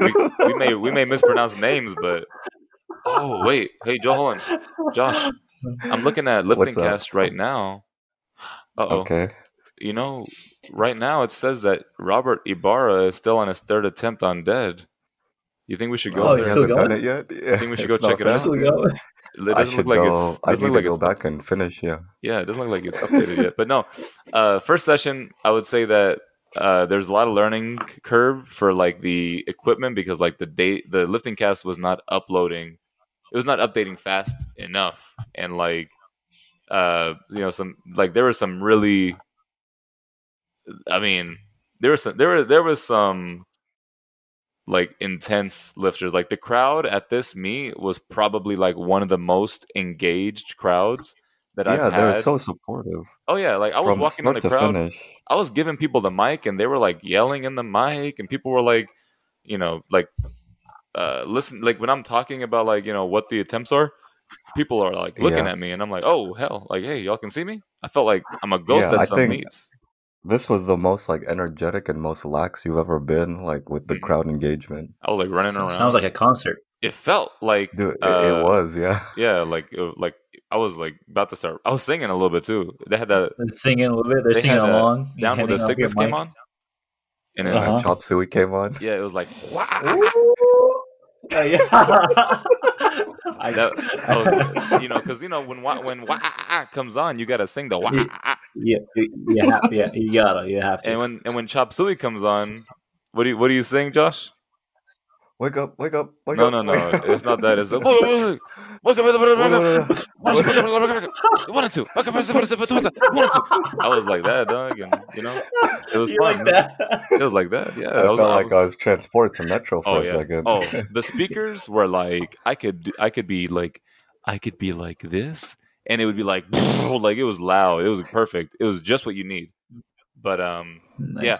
we, we may we may mispronounce names, but oh wait, hey Joe, hold on, Josh. I'm looking at LiftingCast right now. Uh oh, okay. You know, right now it says that Robert Ibarra is still on his third attempt on dead. You think we should go? Oh, he it's there? still going? it yet. Yeah, think we should it's go check it out? Still going? It I doesn't should look like go. it's I doesn't need look to like go back and finish. Yeah. yeah, it doesn't look like it's updated yet. But no, uh, first session, I would say that uh, there's a lot of learning curve for like the equipment because like the date, the LiftingCast was not uploading, it was not updating fast enough, and like, uh, you know, some like there were some really I mean, there was some, there were there was some like intense lifters. Like the crowd at this meet was probably like one of the most engaged crowds that yeah, I've had. Yeah, they're so supportive oh yeah, like I was walking in the crowd. finish. I was giving people the mic and they were like yelling in the mic and people were like, you know, like uh listen like when I'm talking about like, you know, what the attempts are, people are like looking Yeah. at me and I'm like, "Oh, hell. Like, hey, y'all can see me?" I felt like I'm a ghost Yeah, at I some think- meets. This was the most like energetic and most lax you've ever been, like with the Mhm. crowd engagement. I was like running around. Sounds like a concert. it felt like Dude, it, uh, it was, yeah. <laughs> Yeah, like it- like I was like about to start. I was singing a little bit too. They had that They're singing a little bit. They're They singing along. you down with the handing up your sickness came on, and then Uh-huh. Chop Suey came on. yeah, it was like wow. <laughs> Uh, yeah. <laughs> I, That, was, <laughs> oh, you know, because you know when wa- when wah ah, comes on, you gotta sing the wah. Ah, ah. yeah, you, you yeah, you gotta, you have to. And when and when Chop Suey comes on, what do you what do you sing, Josh? Wake up, wake up, wake No, up. no, no. wake up. It's not that. It's the wake up, wake up, one and two, one and two, one and two. I was like that, dog, and you know, it was You fun. like that? It was like that. Yeah, I I felt was, like I was transported to Metro for Oh a yeah. second. Oh, the <laughs> speakers were like I could I could be like I could be like this, and it would be like <laughs> like it was loud. It was perfect. It was just what you need. But um, Nice. Yeah.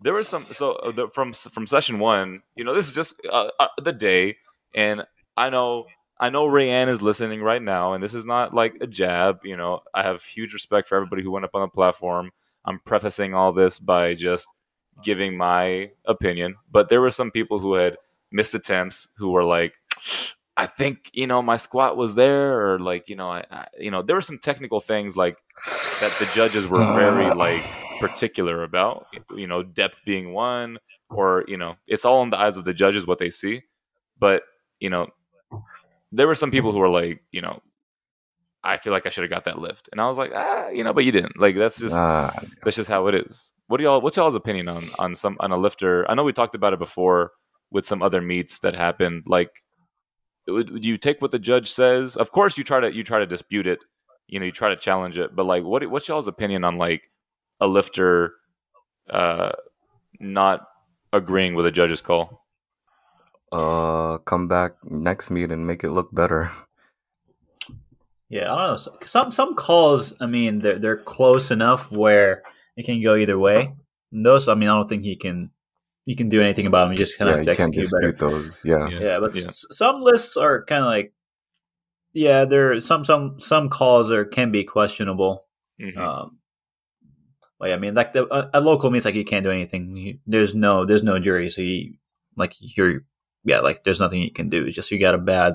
There was some so uh, the, from from session one. You know, this is just uh, uh, the day, and I know I know Rayanne is listening right now, and this is not like a jab. You know, I have huge respect for everybody who went up on the platform. I'm prefacing all this by just giving my opinion, but there were some people who had missed attempts who were like, I think you know my squat was there, or like you know, I, I you know there were some technical things like that the judges were very <sighs> like particular about. You know, depth being one, or you know, it's all in the eyes of the judges what they see. But you know, there were some people who were like, you know, I feel like I should have got that lift, and I was like, ah, you know, but you didn't. Like that's just Ah, that's just how it is. What do y'all? What's y'all's opinion on on some on a lifter? I know we talked about it before with some other meets that happened. Like, would, would you take what the judge says? Of course, you try to you try to dispute it. You know, you try to challenge it. But like, what what's y'all's opinion on like a lifter uh not agreeing with a judge's call? uh, come back next meet and make it look better. Yeah, I don't know. Some some calls, I mean, they're they're close enough where it can go either way. And those, I mean, I don't think he can he can do anything about them. You just kind yeah, of have to you can't execute better. those. Yeah. Yeah. Yeah, but Yeah. s- some lists are kind of like, yeah, there some some some calls are can be questionable. Mhm. Um, like I mean, like the uh, a local means like you can't do anything. You, there's no there's no jury, so you like you're yeah like there's nothing you can do. It's just you got a bad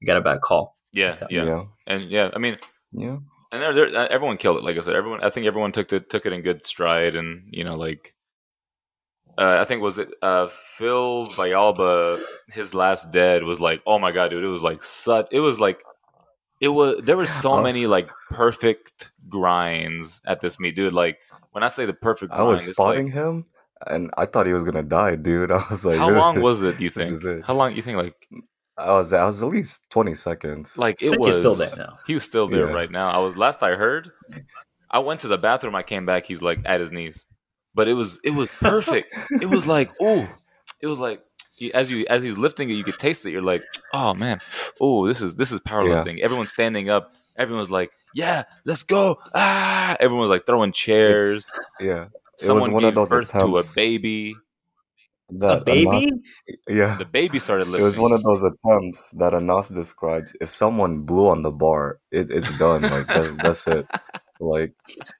you got a bad call. yeah, yeah, Yeah. and yeah. I mean, Yeah. and there, there, uh, everyone killed it. Like I said, everyone. I think everyone took it took it in good stride, and you know, like uh, I think was it uh, Phil Vialba. His last dead was like, oh my god, dude! It was like such. It was like it was. There were so Uh, many like perfect grinds at this meet, dude. Like when I say the perfect, I was spotting like, him, and I thought he was gonna die, dude. <laughs> I was like, how long was it? Do you think? it. How long? You think like I was? I was at least twenty seconds. like I it think was he's still there now. He was still there Yeah. right now. I was last I heard. I went to the bathroom. I came back. He's like at his knees, but it was it was perfect. it was like <laughs> ooh, it was like you- as you as he's lifting it, you could taste it. You're like, oh man, oh this is this is powerlifting. Everyone's standing up. Everyone's like, yeah, let's go. Ah, everyone's like throwing chairs. yeah, it Someone was one gave of those birth to a baby. that a baby? Anas- yeah, The baby started it was one of those attempts that Anas describes. If someone blew on the bar, it, it's done. Like that, that's it. <laughs> Like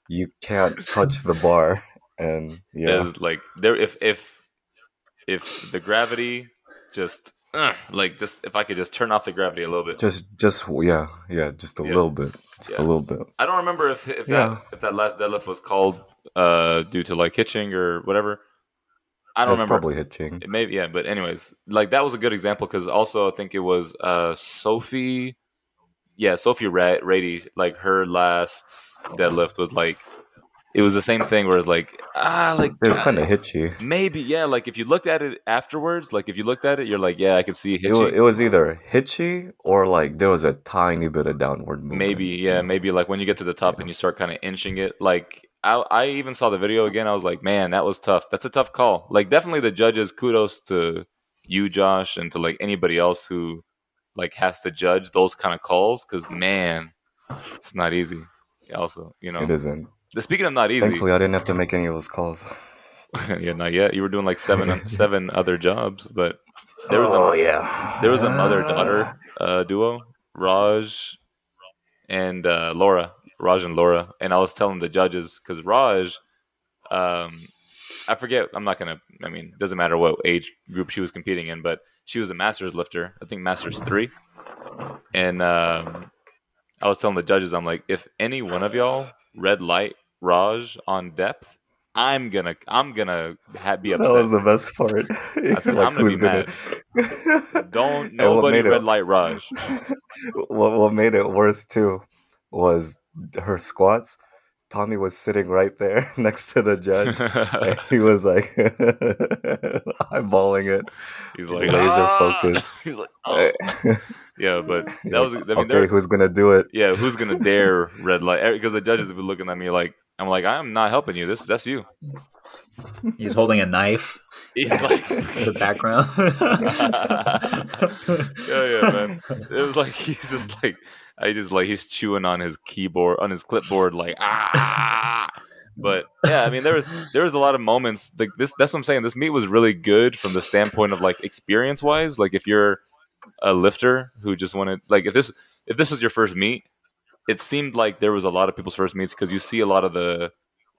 you can't touch the bar, and yeah, There's, like there if if if the gravity just uh, like just if I could just turn off the gravity a little bit. just just yeah, yeah, just a Yeah. little bit, just Yeah. a little bit. I don't remember if if Yeah. that if that last deadlift was called uh due to like hitching or whatever. I don't It's remember. probably hitching. It may yeah, but anyways, like that was a good example because also I think it was uh Sophie, yeah, Sophie Ra- Rady. Like her last deadlift was like it was the same thing where it's like ah like It was kind of hitchy. maybe yeah like if you looked at it afterwards like if you looked at it you're like yeah I could see It was, it was either hitchy or like there was a tiny bit of downward movement. maybe yeah maybe like when you get to the top and you start kind of inching it like I, I even saw the video again. I was like, man, that was tough. That's a tough call. Like, definitely the judges. Kudos to you, Josh, and to like anybody else who like has to judge those kind of calls. Because man, it's not easy. Also, you know, It isn't. Speaking of not easy, Thankfully, I didn't have to make any of those calls. <laughs> yeah, not yet. You were doing like seven <laughs> seven other jobs, but there was oh a yeah, there was a mother daughter uh, duo, Raj and uh, Laura, Raj and Laura, and I was telling the judges because Raj, um, I forget. I'm not gonna. I mean, it doesn't matter what age group she was competing in, but she was a masters lifter. I think masters three, and um, I was telling the judges, I'm like, if any one of y'all red light Raj on depth, I'm gonna I'm gonna ha- be That was upset. the best part. <laughs> I said, <laughs> I'm gonna be mad. Don't <laughs> nobody made it- red light Raj. what, what made it worse too was her squats. Tommy was sitting right there next to the judge. he was like eyeballing it. He's like Laser "Ah!" focus. He's like, oh. yeah, but that was. I mean, okay, who's gonna do it? yeah, who's gonna dare red light? Because the judges have been looking at me like I'm like I'm not helping you. This that's you. He's holding a knife He's like, <laughs> in the background. <laughs> yeah, yeah, man. It was like he's just like I just like he's chewing on his keyboard on his clipboard like ah. But yeah, I mean there was there was a lot of moments like this. That's what I'm saying. This meet was really good from the standpoint of like experience wise. Like if you're a lifter who just wanted like if this if this was your first meet, it seemed like there was a lot of people's first meets because you see a lot of the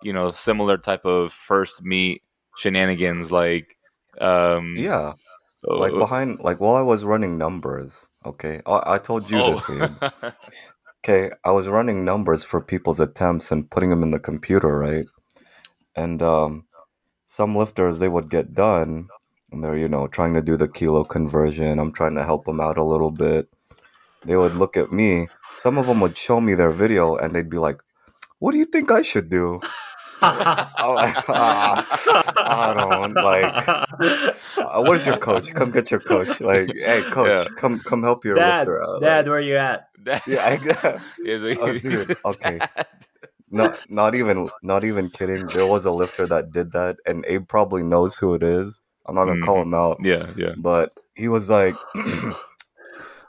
you know similar type of first meet shenanigans like um Yeah, like uh, behind, like while I was running numbers. Okay, I, I told you this. Ian. oh. <laughs> Okay, I was running numbers for people's attempts and putting them in the computer, right? And um, some lifters they would get done, and they're you know trying to do the kilo conversion. I'm trying to help them out a little bit. They would look at me. Some of them would show me their video, and they'd be like, "What do you think I should do?" I'm like, <laughs> "Ah, I don't like. Uh, where's your coach? Come get your coach. Like, hey, <laughs> coach, Yeah. come come help your Dad, lifter out. Dad, Like, where you at? yeah, I, <laughs> Oh, dude, okay. dad. not not even not even kidding. There was a lifter that did that, and Abe probably knows who it is. I'm not gonna call him out, Yeah, yeah. but he was like, <clears throat>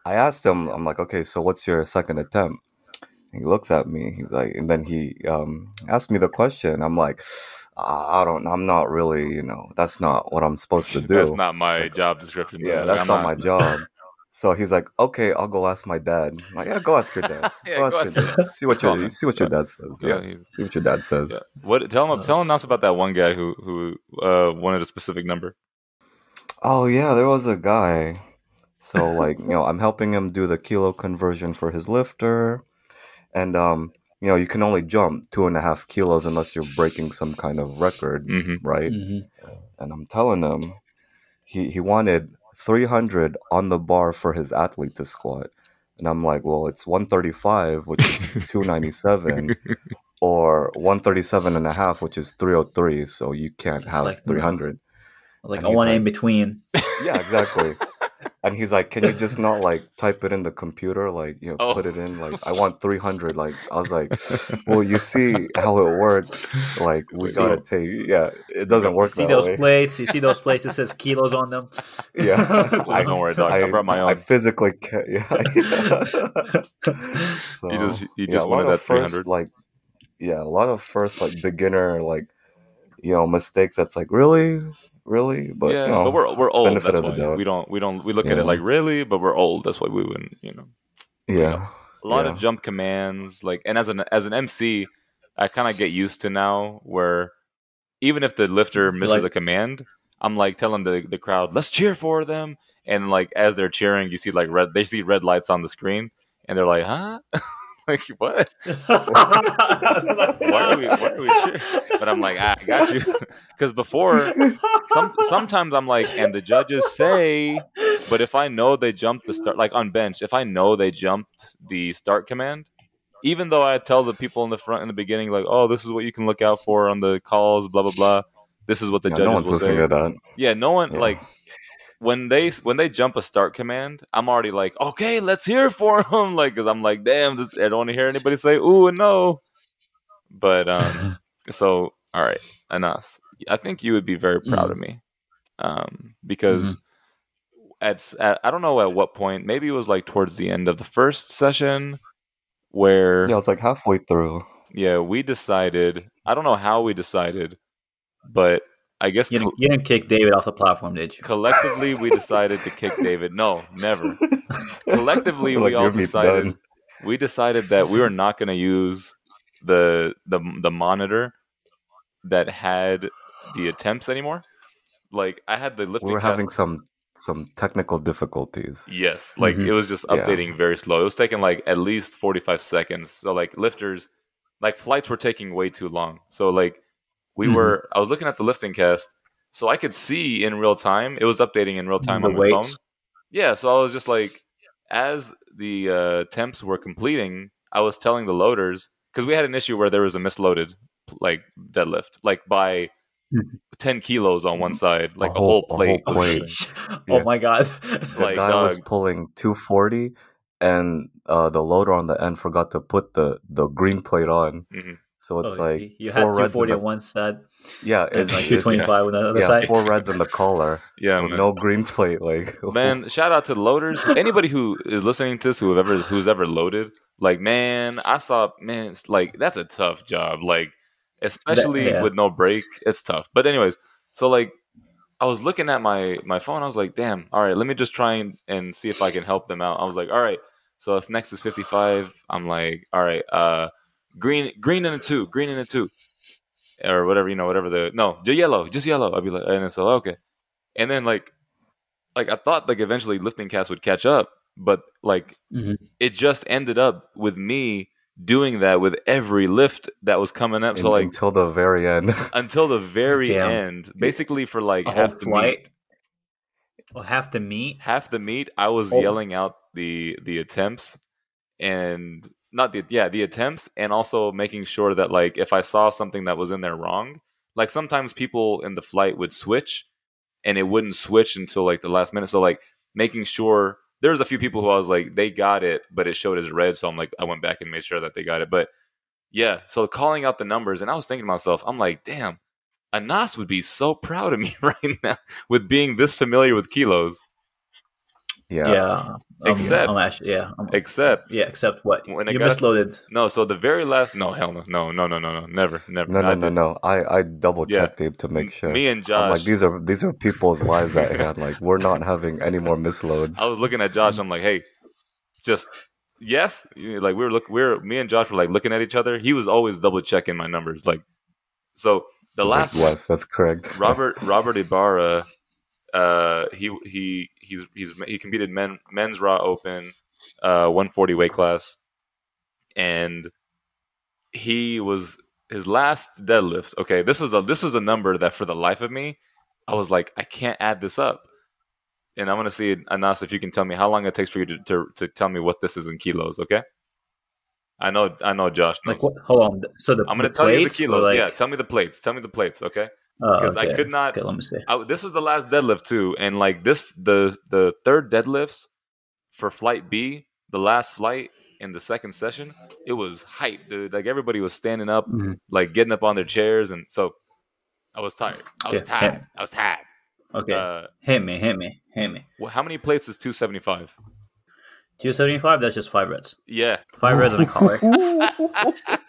I asked him, I'm like, okay, so what's your second attempt? He looks at me. He's like, and then he um asked me the question. I'm like, "Ah, I don't. I'm not really. You know, that's not what I'm supposed to <laughs> do. That's not my job description. Yeah, though. that's I'm not, my job. So he's like, okay, I'll go ask my dad. I'm like, yeah, go ask your dad. <laughs> Yeah, go ask your dad. <laughs> See what your see what your dad says. Yeah, Yeah, see what your dad says. yeah. What? Tell him. Tell him us about that one guy who who uh, wanted a specific number. Oh yeah, there was a guy. So like, you know, I'm helping him do the kilo conversion for his lifter, and um, you know, you can only jump two and a half kilos unless you're breaking some kind of record, hmm right? Mhm. And I'm telling him, he he wanted 300 on the bar for his athlete to squat, and I'm like, well, it's 135, which is <laughs> 297. Or 137 and a half, which is 303, so you can't It's have like- 300. Like And I want like- in between. <laughs> Yeah, exactly. And he's like, "Can you just not like type it in the computer? Like, you know, Oh. put it in. Like, I want 300." Like, I was like, <laughs> "Well, you see how it works. Like, we See- gotta take. Yeah, it doesn't work You see that those way. plates? You see those plates that says kilos on them? <laughs> Yeah, <laughs> I don't worry, dog. I, brought my own. I physically can't. Yeah. so, He just he yeah, just a lot wanted that of three first, hundred. like, yeah, a lot of first like beginner like, you know, mistakes. That's like really, really, but yeah, you know, but we're we're old. That's why doubt. we don't we don't we look at it like really, but we're old. That's why we wouldn't. You know, yeah. a lot Yeah. of jump commands. Like, and as an as an MC, I kind of get used to now where even if the lifter misses like- a command, I'm like telling the the crowd, let's cheer for them. And like as they're cheering, you see like red. They see red lights on the screen, and they're like, huh. <laughs> like what? <laughs> Why are we? Why are we cheering? But I'm like, ah, I got you. <laughs> Because before, some sometimes I'm like, and the judges say, but if I know they jumped the start, like on bench, if I know they jumped the start command, even though I tell the people in the front in the beginning, like, oh, this is what you can look out for on the calls, blah blah blah. This is what the Yeah, judges no one's will say. to that. Yeah, no one Yeah. like when they when they jump a start command, I'm already like, okay, let's hear for them, <laughs> like, because I'm like, damn, this, I don't want to hear anybody say ooh and no. But um, <laughs> so all right, Anas, I think you would be very proud Mhm. of me, um, because Mhm. at, at I don't know at what point, maybe it was like towards the end of the first session, where Yeah, it's like halfway through. yeah, we decided. I don't know how we decided, but I guess You didn't, you didn't kick David off the platform, did you? collectively we decided to kick David. No, never. <laughs> Collectively, Like, we all decided done. we decided that we were not going to use the the the monitor that had the attempts anymore. Like I had the lifting. We were cast- having some some technical difficulties. Yes, like Mhm. it was just Yeah. updating very slow. It was taking like at least 45 seconds. So like lifters, like flights were taking way too long. So like we Mhm. were I was looking at the LiftingCast so I could see in real time. It was updating in real time The on my phone. Yeah, so I was just like as the uh temps were completing, I was telling the loaders cuz we had an issue where there was a misloaded like deadlift like by Mhm. 10 kilos on one side, like a, whole- whole a plate. whole plate. missing. <laughs> oh my god! The Like, guy was pulling 240, and uh, the loader on the end forgot to put the the green plate on. Mhm. So it's Oh, like you- had two reds in the- on one side Yeah, it's like <laughs> it's- two twenty five on the other yeah, side. four reds in the collar. <laughs> Yeah, so no green plate. Like <laughs> man shout out to the loaders anybody who is listening to this who ever who's ever loaded like man i saw man it's like that's a tough job like especially yeah. with no break it's tough but anyways so like i was looking at my my phone i was like damn all right let me just try and, and see if i can help them out i was like all right so if next is 55 i'm like all right uh green green in a two green in a two or whatever you know whatever the no just yellow just yellow i'd be like and then so okay and then like like I thought like eventually LiftingCast would catch up, but like Mhm. it just ended up with me doing that with every lift that was coming up. So like until the very end. <laughs> until the very Damn. end, basically for like A half the meet, flight. Well, half the meat. half the meet, I was Oh. yelling out the the attempts and not the yeah the attempts and also making sure that like if I saw something that was in there wrong, like sometimes people in the flight would switch and it wouldn't switch until like the last minute. So like making sure there's a few people who I was like they got it, but it showed as red. So I'm like I went back and made sure that they got it. But yeah, so calling out the numbers and I was thinking to myself, I'm like, damn, Anas would be so proud of me <laughs> right now with being this familiar with kilos. Yeah. Yeah. Um, Except- I'm actually yeah. I'm- Except yeah. Except what When I you misloaded. no, so the very last no hell no no no no no no never never No, no, I no, did- no. I I double Yeah. checked Dave to make sure. Me and I'm like these are these are people's lives at hand. Like we're <laughs> not having any more misloads. I was looking at Josh. I'm like, hey, just yes. Like we were look, we are me and Josh were like looking at each other. He was always double checking my numbers. Like, so the last was like, yes, that's correct. Robert Robert Ibarra, uh, he he he's he's he competed men men's raw open, uh, 140 weight class, and he was his last deadlift. Okay, this was a this was a number that for the life of me, I was like, I can't add this up. And I'm gonna see Anas if you can tell me how long it takes for you to, to, to tell me what this is in kilos. Okay. I know, I know, Josh. Knows. Like what? Hold on. So the I'm gonna the tell you the kilos. Like, yeah, tell me the plates. Tell me the plates. Okay. Oh, Because I could not. Okay, let me see. I, this was the last deadlift too, and like this, the the third deadlifts for flight B, the last flight in the second session, it was hype, dude. Like everybody was standing up, Mhm. like getting up on their chairs, and so I was tired. I was Okay. tired. I was tired. Okay, Uh, hit me, hit me, hit me. well, how many plates is two seventy five? Two seventy five. That's just five reds. Yeah, Five reds and a collar. <laughs> <laughs>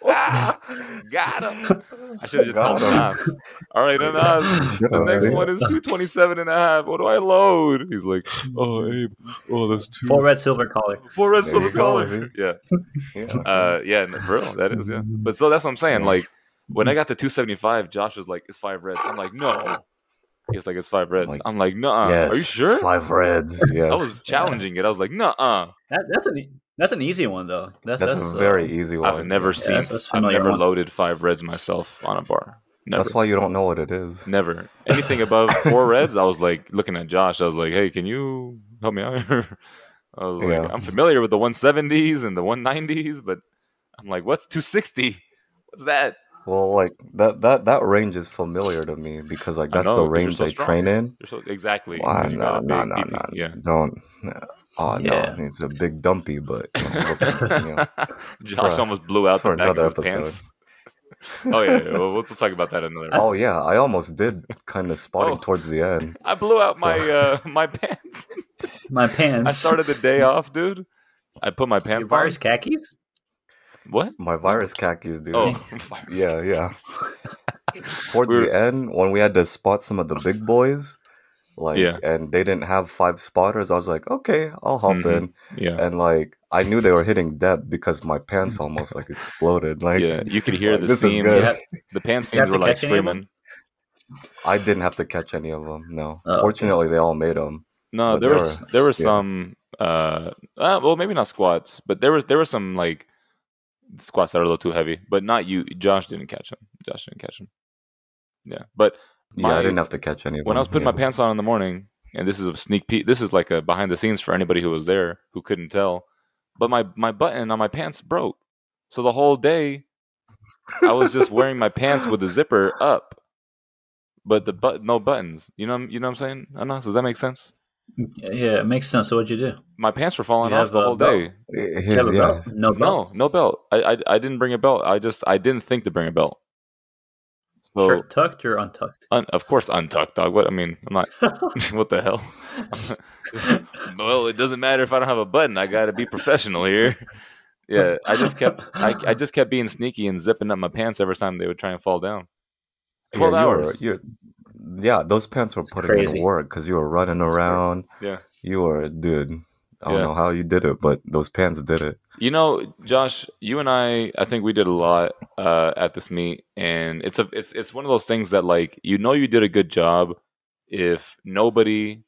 got him. I should have just Got told him. Nas. All right, Nas. Sure, The next one is 227 and a half. What do I load? He's like, oh, Abe. Oh, that's two. Four red, silver collar. Four red There silver you go, collar. Yeah. <laughs> Yeah. Uh, yeah, for real. That is, yeah. But so that's what I'm saying. Like, when I got to 275, Josh was like, it's five reds. I'm like, no. He's like, it's five reds. Like, I'm like, no. yes, Are you sure? Five reds. <laughs> Yes. I was challenging it. I was like, no. Uh." That, that's an that's an easy one though. That's That's, that's, a uh, very easy one. I've never seen, that's- that's I've never one. loaded five reds myself on a bar. Never. That's why you don't know what it is. Never. Anything above four <laughs> reds, I was like looking at Josh. I was like, "Hey, can you help me out?" here?" <laughs> I was like, Yeah. "I'm familiar with the 170s and the 190s, but I'm like, what's 260? What's that?" Well, like that that that range is familiar to me because like that's know, the 'cause you're range so I strong. train in. You're so exactly. Why? 'cause you No, no, no, no. Yeah. Don't. Oh Yeah. no, it's a big dumpy, but you know, you know, <laughs> Josh for- almost blew out the back of another his pants. oh yeah, yeah. We'll, we'll talk about that another. Oh yeah, I almost did kind of spotting Oh. towards the end. <laughs> I blew out my uh, my pants. My <laughs> pants. I started the day off, dude. I put my Your pants virus on. khakis. What? My virus khakis, dude. Oh, <laughs> <laughs> Yeah, yeah. <laughs> Towards We were- the end, when we had to spot some of the big boys, like, Yeah. and they didn't have five spotters, I was like, okay, I'll hop Mhm. in. yeah. And like, I knew they were hitting depth because my pants almost like exploded. Like, yeah, you could hear like, the seams. good. You have- The pants You seams were like catch any of them? screaming. I didn't have to catch any of them. No, Oh, okay. fortunately, they all made them. No, there there was were- there were yeah. some uh, uh well maybe not squats, but there was there were some like squats that are a little too heavy. But not you. Josh didn't catch him. Josh didn't catch him. Yeah, but Yeah, I didn't have to catch any when. I was putting yeah. my pants on in the morning, and this is a sneak peek. This is like a behind the scenes for anybody who was there who couldn't tell. But my my button on my pants broke, so the whole day I was just wearing my pants with the zipper up, but the but no buttons. You know you know what I'm saying? I know. Does that make sense? Yeah, it makes sense. So what'd you do? My pants were falling You off the whole belt? day. His, have a yeah. belt? No belt. No, no belt. I, I I didn't bring a belt. I just I didn't think to bring a belt. So Shirt tucked or untucked? un, of course untucked dog. What I mean, I'm not. <laughs> <laughs> what the hell? <laughs> well, it doesn't matter if I don't have a button. I got to be professional here. Yeah, I just kept I, I just kept being sneaky and zipping up my pants every time they would try and fall down. Twelve Yeah, you were- hours. You- yeah, those pants were It's putting crazy. in work because you were running around. Yeah. You were, dude. I don't Yeah. know how you did it, but those pants did it. You know, Josh, you and I, I think we did a lot uh, at this meet, and it's a, it's, it's one of those things that like you know you did a good job if nobody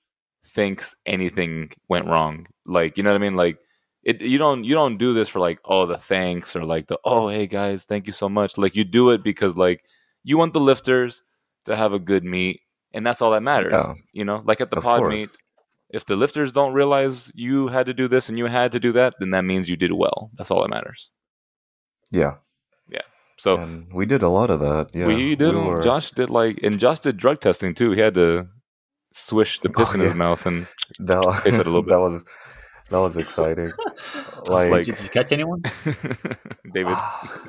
thinks anything went wrong. Like you know what I mean? Like it, you don't, you don't do this for like oh the thanks or like the oh hey guys thank you so much. Like you do it because like you want the lifters to have a good meet, and that's all that matters. Yeah. You know, like at the Of pod course. meet, if the lifters don't realize you had to do this and you had to do that, then that means you did well. That's all that matters. Yeah. Yeah. So and we did a lot of that. Yeah. we did. were- Josh did like, and Josh did drug testing too. He had to swish the <laughs> oh, piss Oh, in his mouth, and <laughs> that, Taste it a little <laughs> bit. that was that was exciting. like, like- Did you catch anyone? David, ah.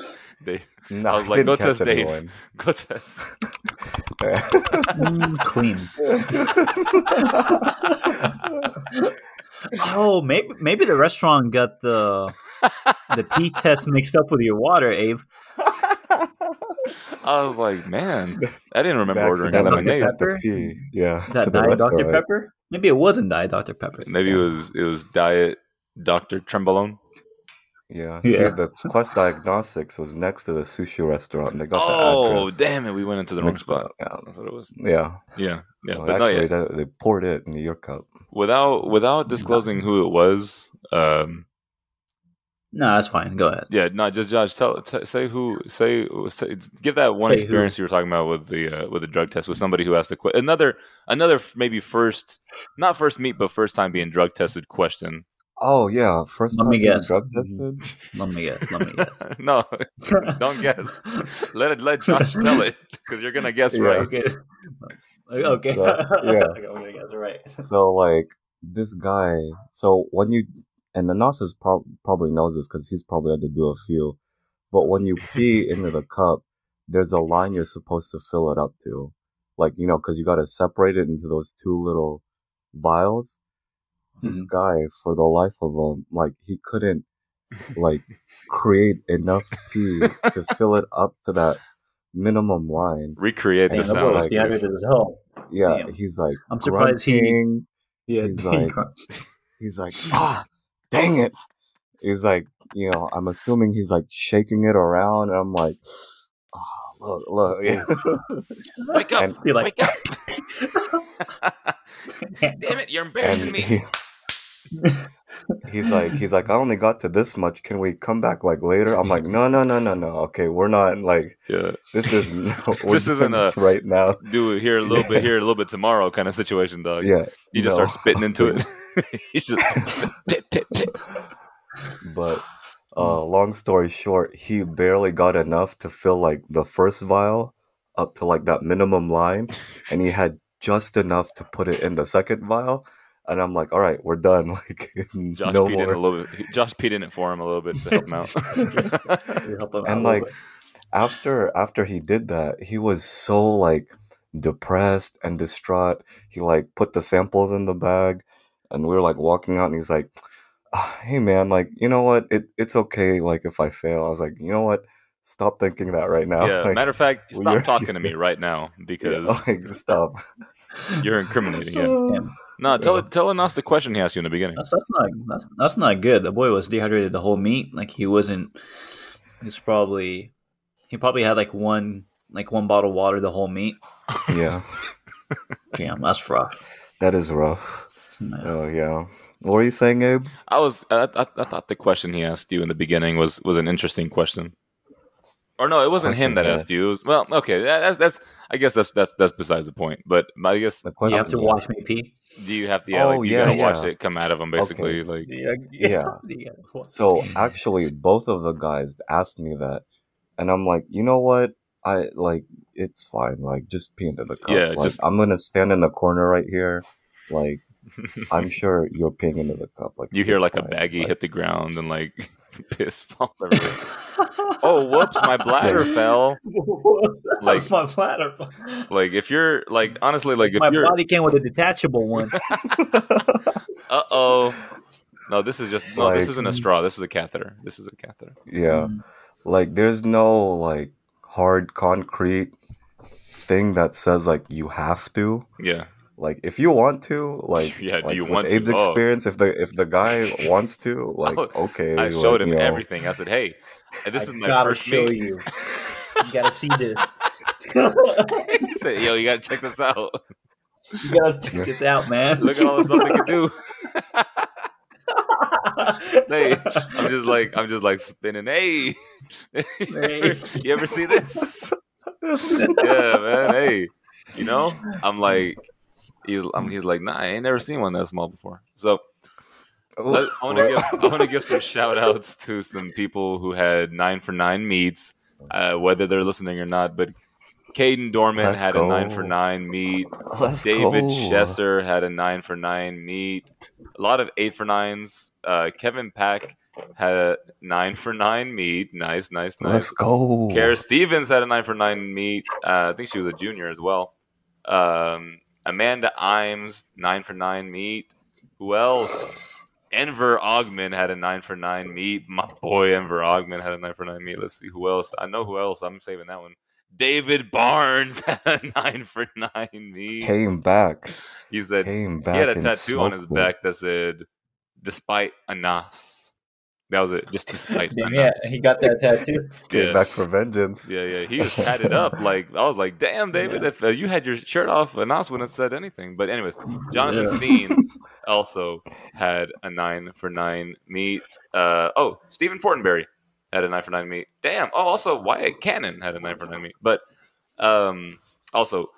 Dave, no, I was like, didn't go test catch Dave. anyone. <laughs> go test. Mm, clean. <laughs> Oh, maybe maybe the restaurant got the the pee test mixed up with your water, Abe. I was like, man, I didn't remember They ordering accidentally lemonade. sent the Pepper? pee, Yeah. That to the diet Dr. Pepper? Maybe it wasn't diet Dr. Pepper. maybe it was it was diet Doctor Trenbolone. Yeah. Yeah. See, the Quest Diagnostics was next to the sushi restaurant. and They got Oh, the address damn it, we went into the wrong spot. Yeah. That's what it was. Yeah. Yeah, yeah, Well, but no, actually, yeah. they, they poured it in your cup. without without disclosing who it was. Um, No, that's fine. Go ahead. yeah, no, just Josh, tell t- say who say, say give that one Say who. experience you were talking about with the uh, with the drug test with somebody who asked a question. another another maybe first not first meet but first time being drug tested question. Oh yeah, first Let time me being guess. drug tested. Let me guess. Let me guess. <laughs> no, don't guess. Let it let Josh tell it because you're gonna guess Yeah. right. okay. Okay. Uh, <laughs> yeah. okay, I'm gonna guess right. So like this guy. So when you and Anasis prob- probably knows this because he's probably had to do a few. But when you pee <laughs> into the cup, there's a line you're supposed to fill it up to, like you know, because you got to separate it into those two little vials. This guy, for the life of him, like he couldn't like create enough pee to fill it up to that minimum line. Recreate the Damn, that boy sound. was like dehydrated as hell. Yeah, Damn. he's like I'm surprised he- Yeah, He's like- He's like, ah, dang it. He's like, you know, I'm assuming he's like shaking it around, and I'm like, oh, look, look, yeah. <laughs> Wake up! And- You're like- Wake up! <laughs> <laughs> Damn it! You're embarrassing me. he, he's like, he's like, I only got to this much. Can we come back like later? I'm like, no, no, no, no, no. Okay, we're not like <laughs> Yeah. this is no, <laughs> This isn't a- right now. do it here a little bit here a little bit tomorrow kind of situation dog Yeah, you just no. start spitting into it <laughs> you just tip, tip, tip. but uh, long story short, he barely got enough to fill like the first vial up to like that minimum line, and he had just enough to put it in the second vial. And I'm like, all right, we're done. <laughs> Like, josh no peed in a more. little bit josh peed in it for him a little bit to help him out <laughs> help him And a little like, after after he did that, he was so like depressed and distraught. He like put the samples in the bag, and we were like walking out, and he's like, "Ah, "Hey man, like you know what? It it's okay. Like if I fail, I was like, you know what? Stop thinking that right now. Yeah. <laughs> Like, Matter of fact, stop talking to me right now yeah, because like stop. you're incriminating. Yeah. No, tell tell us the question he asked you in the beginning. That's that's not that's, that's not good. The boy was dehydrated the whole meet. Like he wasn't. He's probably he probably had like one like one bottle of water the whole meet. <laughs> Yeah, Damn, that's rough. that is rough. No. Oh yeah. What were you saying, Abe? I was I, I, I thought the question he asked you in the beginning was was an interesting question. Or no, it wasn't him Question, that yeah. asked you. It was, well, okay, that- that's that's I guess that's that's that's besides the point. But I guess The You have to watch me pee. Do you have to yeah, Oh, like, you yeah, gotta watch it come out of them, basically like Yeah, <laughs> Yeah. <laughs> So actually, both of the guys asked me that, and I'm like, you know what? I like it's fine. Like just pee into the cup. Yeah, Like, just- I'm gonna stand in the corner right here. Like <laughs> I'm sure you're peeing into the cup. Like you hear it's like a fine. baggie Like, hit the ground and like <laughs> piss fall everywhere. <laughs> oh whoops, my bladder fell. <laughs> Like- my bladder. Like if you're like honestly like if my you're body came with a detachable one. uh oh. No, this is just no. this isn't a straw. This is a catheter. This is a catheter. yeah, like there's no like hard concrete thing that says like you have to. Yeah, Like if you want to, <laughs> like Yeah, do like, you with want to? Abe's Oh. experience, if the if the guy <laughs> wants to, like Oh, okay, I like, showed him you know, everything. I said, "Hey, <laughs> this I is my gotta first show meet." you. You gotta see this. he said, "Yo, you gotta check this out. You gotta check this out, man. Look at all the stuff they can do." hey, I'm just like I'm just like spinning. Hey, Hey. you ever see this? yeah, man. Hey, you know, I'm like, he's, I'm, he's like, nah, I ain't never seen one that small before. So let, I want to give I want to give some shout outs to some people who had nine for nine meets, uh, whether they're listening or not. But Caden Dorman Let's had a nine for nine meet. Let's David go. Chesser had a nine for nine meet. A lot of eight for nines. Uh, Kevin Pack had a nine for nine meet. Nice, nice, nice. Let's go. Kara Stevens had a nine for nine meet. Uh, I think she was a junior as well. Um, Amanda Imes nine for nine meet. Who else? Enver Ogman had a nine for nine meet. My boy Enver Ogman had a nine for nine meet. Let's see who else. I know who else. I'm saving that one. David Barnes <laughs> had a nine for nine meet. Came back. He said Came he had a tattoo on his back that said "Despite Anas." That was it. Just despite Damn, <laughs> yeah, he got that tattoo. <laughs> Came Yeah. back for vengeance. Yeah, yeah, he was tatted up. Like I was like, "Damn, David, Yeah. if uh, you had your shirt off, Anas wouldn't have said anything." But anyways, Jonathan Yeah. Steen <laughs> also had a nine for nine meet. Uh, oh, Stephen Fortenberry had a nine for nine meet. Damn. Oh, also Wyatt Cannon had a nine for nine meet. But um, also